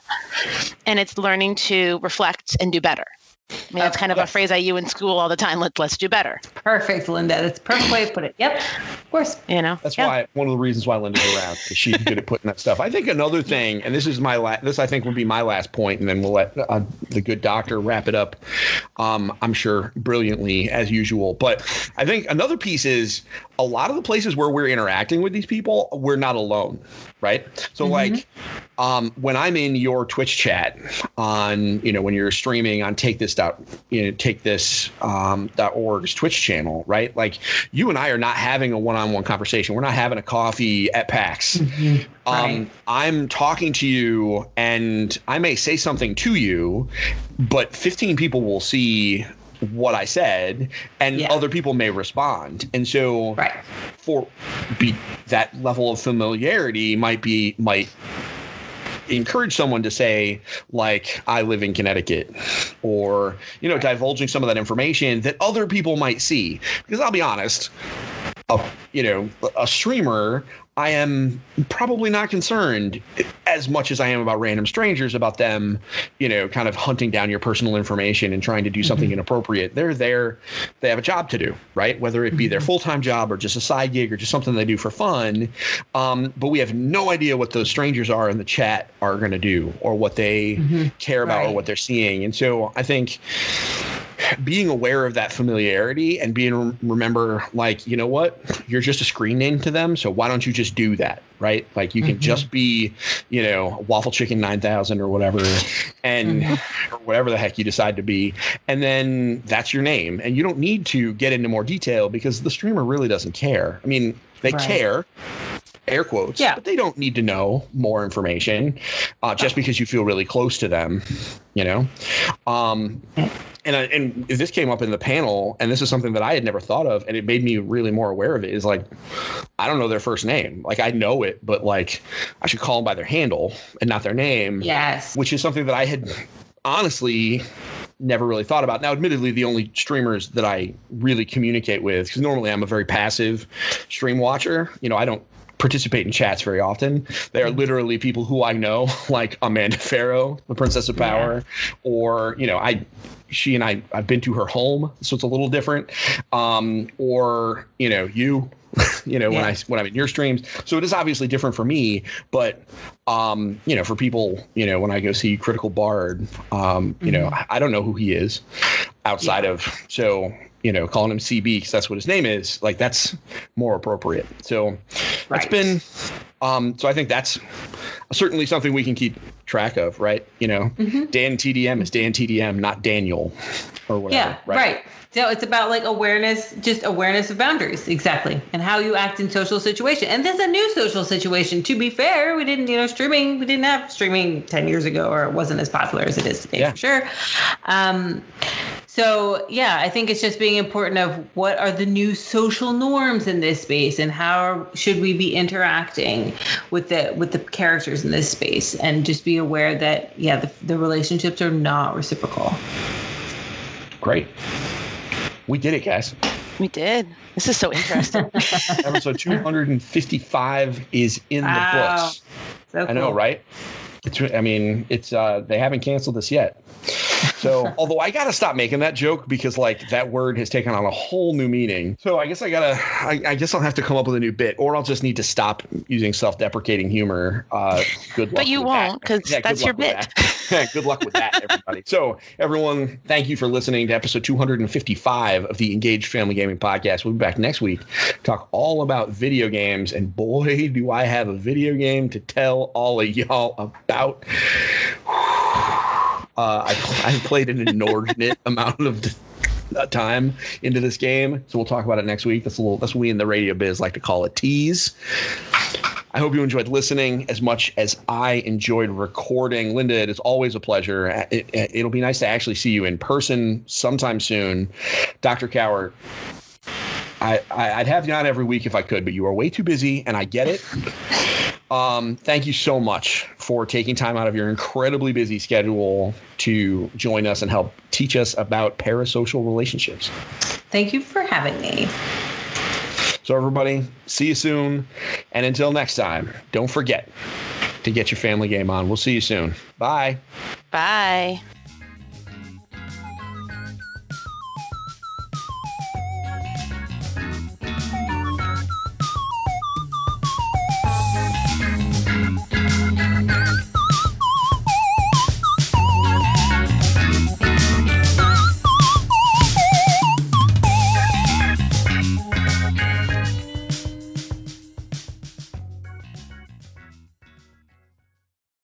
And it's learning to reflect and do better I mean, that's kind of a phrase I use in school all the time. Let, let's do better. Perfect, Linda. That's a perfect way to put it. Yep. Of course. You know, that's yeah. why one of the reasons why Linda's around is she's good at putting that stuff. I think another thing, and this is my last, this I think would be my last point, and then we'll let uh, the good doctor wrap it up. Um, I'm sure brilliantly as usual. But I think another piece is a lot of the places where we're interacting with these people, we're not alone, right? So mm-hmm. like um, when I'm in your Twitch chat on, you know, when you're streaming on take this dot, you know, take this um, dot org's Twitch channel, right? Like you and I are not having a one-on-one conversation. We're not having a coffee at PAX. Mm-hmm. Um. I'm talking to you and I may say something to you, but 15 people will see what I said, and yeah. other people may respond. And so, right. for be, that level of familiarity might be might encourage someone to say like i live in connecticut or you know divulging some of that information that other people might see because i'll be honest a you know a streamer I am probably not concerned as much as I am about random strangers about them, you know, kind of hunting down your personal information and trying to do something mm-hmm. inappropriate. They're there, they have a job to do, right? Whether it be their mm-hmm. full time job or just a side gig or just something they do for fun. Um, but we have no idea what those strangers are in the chat are going to do or what they mm-hmm. care about right. or what they're seeing. And so I think being aware of that familiarity and being remember like you know what you're just a screen name to them so why don't you just do that right like you can mm-hmm. just be you know waffle chicken 9000 or whatever and mm-hmm. or whatever the heck you decide to be and then that's your name and you don't need to get into more detail because the streamer really doesn't care i mean they right. care air quotes. Yeah. But they don't need to know more information uh, just because you feel really close to them, you know? Um, and, I, and this came up in the panel, and this is something that I had never thought of, and it made me really more aware of it. Is like, I don't know their first name. Like, I know it, but like, I should call them by their handle and not their name. Yes. Which is something that I had honestly never really thought about. Now, admittedly, the only streamers that I really communicate with, because normally I'm a very passive stream watcher. You know, I don't participate in chats very often. They are mm-hmm. literally people who I know, (laughs) like Amanda Farough, the Princess of Power, yeah. or you know, I she and I I've been to her home, so it's a little different. Um, or you know, you (laughs) you know, yeah. when I when I'm in your streams. So it is obviously different for me, but um, you know, for people, you know, when I go see Critical Bard, um, you mm-hmm. know, I, I, don't know who he is outside yeah. of so you know, calling him CB because that's what his name is, like that's more appropriate. So right. it's been, um, so I think that's certainly something we can keep track of, right? You know, mm-hmm. Dan TDM is Dan TDM, not Daniel or whatever. Yeah, right? right. So it's about like awareness, just awareness of boundaries, exactly, and how you act in social situation. And this is a new social situation. To be fair, we didn't, you know, streaming. We didn't have streaming ten years ago, or it wasn't as popular as it is today, yeah. for sure. Um, so yeah, I think it's just being important of what are the new social norms in this space, and how should we be interacting with the with the characters in this space, and just be aware that yeah, the, the relationships are not reciprocal. Great. We did it, guys. We did. This is so interesting. (laughs) (laughs) Episode 255 is in wow. the books. So I know, right? It's. I mean, it's. uh They haven't canceled this yet. So, (laughs) although I got to stop making that joke because like that word has taken on a whole new meaning. So I guess I gotta, I, I guess I'll have to come up with a new bit, or I'll just need to stop using self-deprecating humor. Uh, good luck. But you won't, because yeah, that's your bit. good luck with that, everybody. (laughs) so, everyone, thank you for listening to episode 255 of the Engaged Family Gaming Podcast. We'll be back next week, talk all about video games, and boy, do I have a video game to tell all of y'all about. (sighs) Uh, I, I played an inordinate (laughs) amount of uh, time into this game, so we'll talk about it next week. That's a little. That's what we in the radio biz like to call a tease. I hope you enjoyed listening as much as I enjoyed recording. Linda, it is always a pleasure. Uh, it, uh, will be nice to actually see you in person sometime soon. Dr. Kowert, I, I'd have you on every week if I could, but you are way too busy, and I get it. Um, thank you so much for taking time out of your incredibly busy schedule to join us and help teach us about parasocial relationships. Thank you for having me. So, everybody, see you soon. And until next time, don't forget to get your family game on. We'll see you soon. Bye. Bye.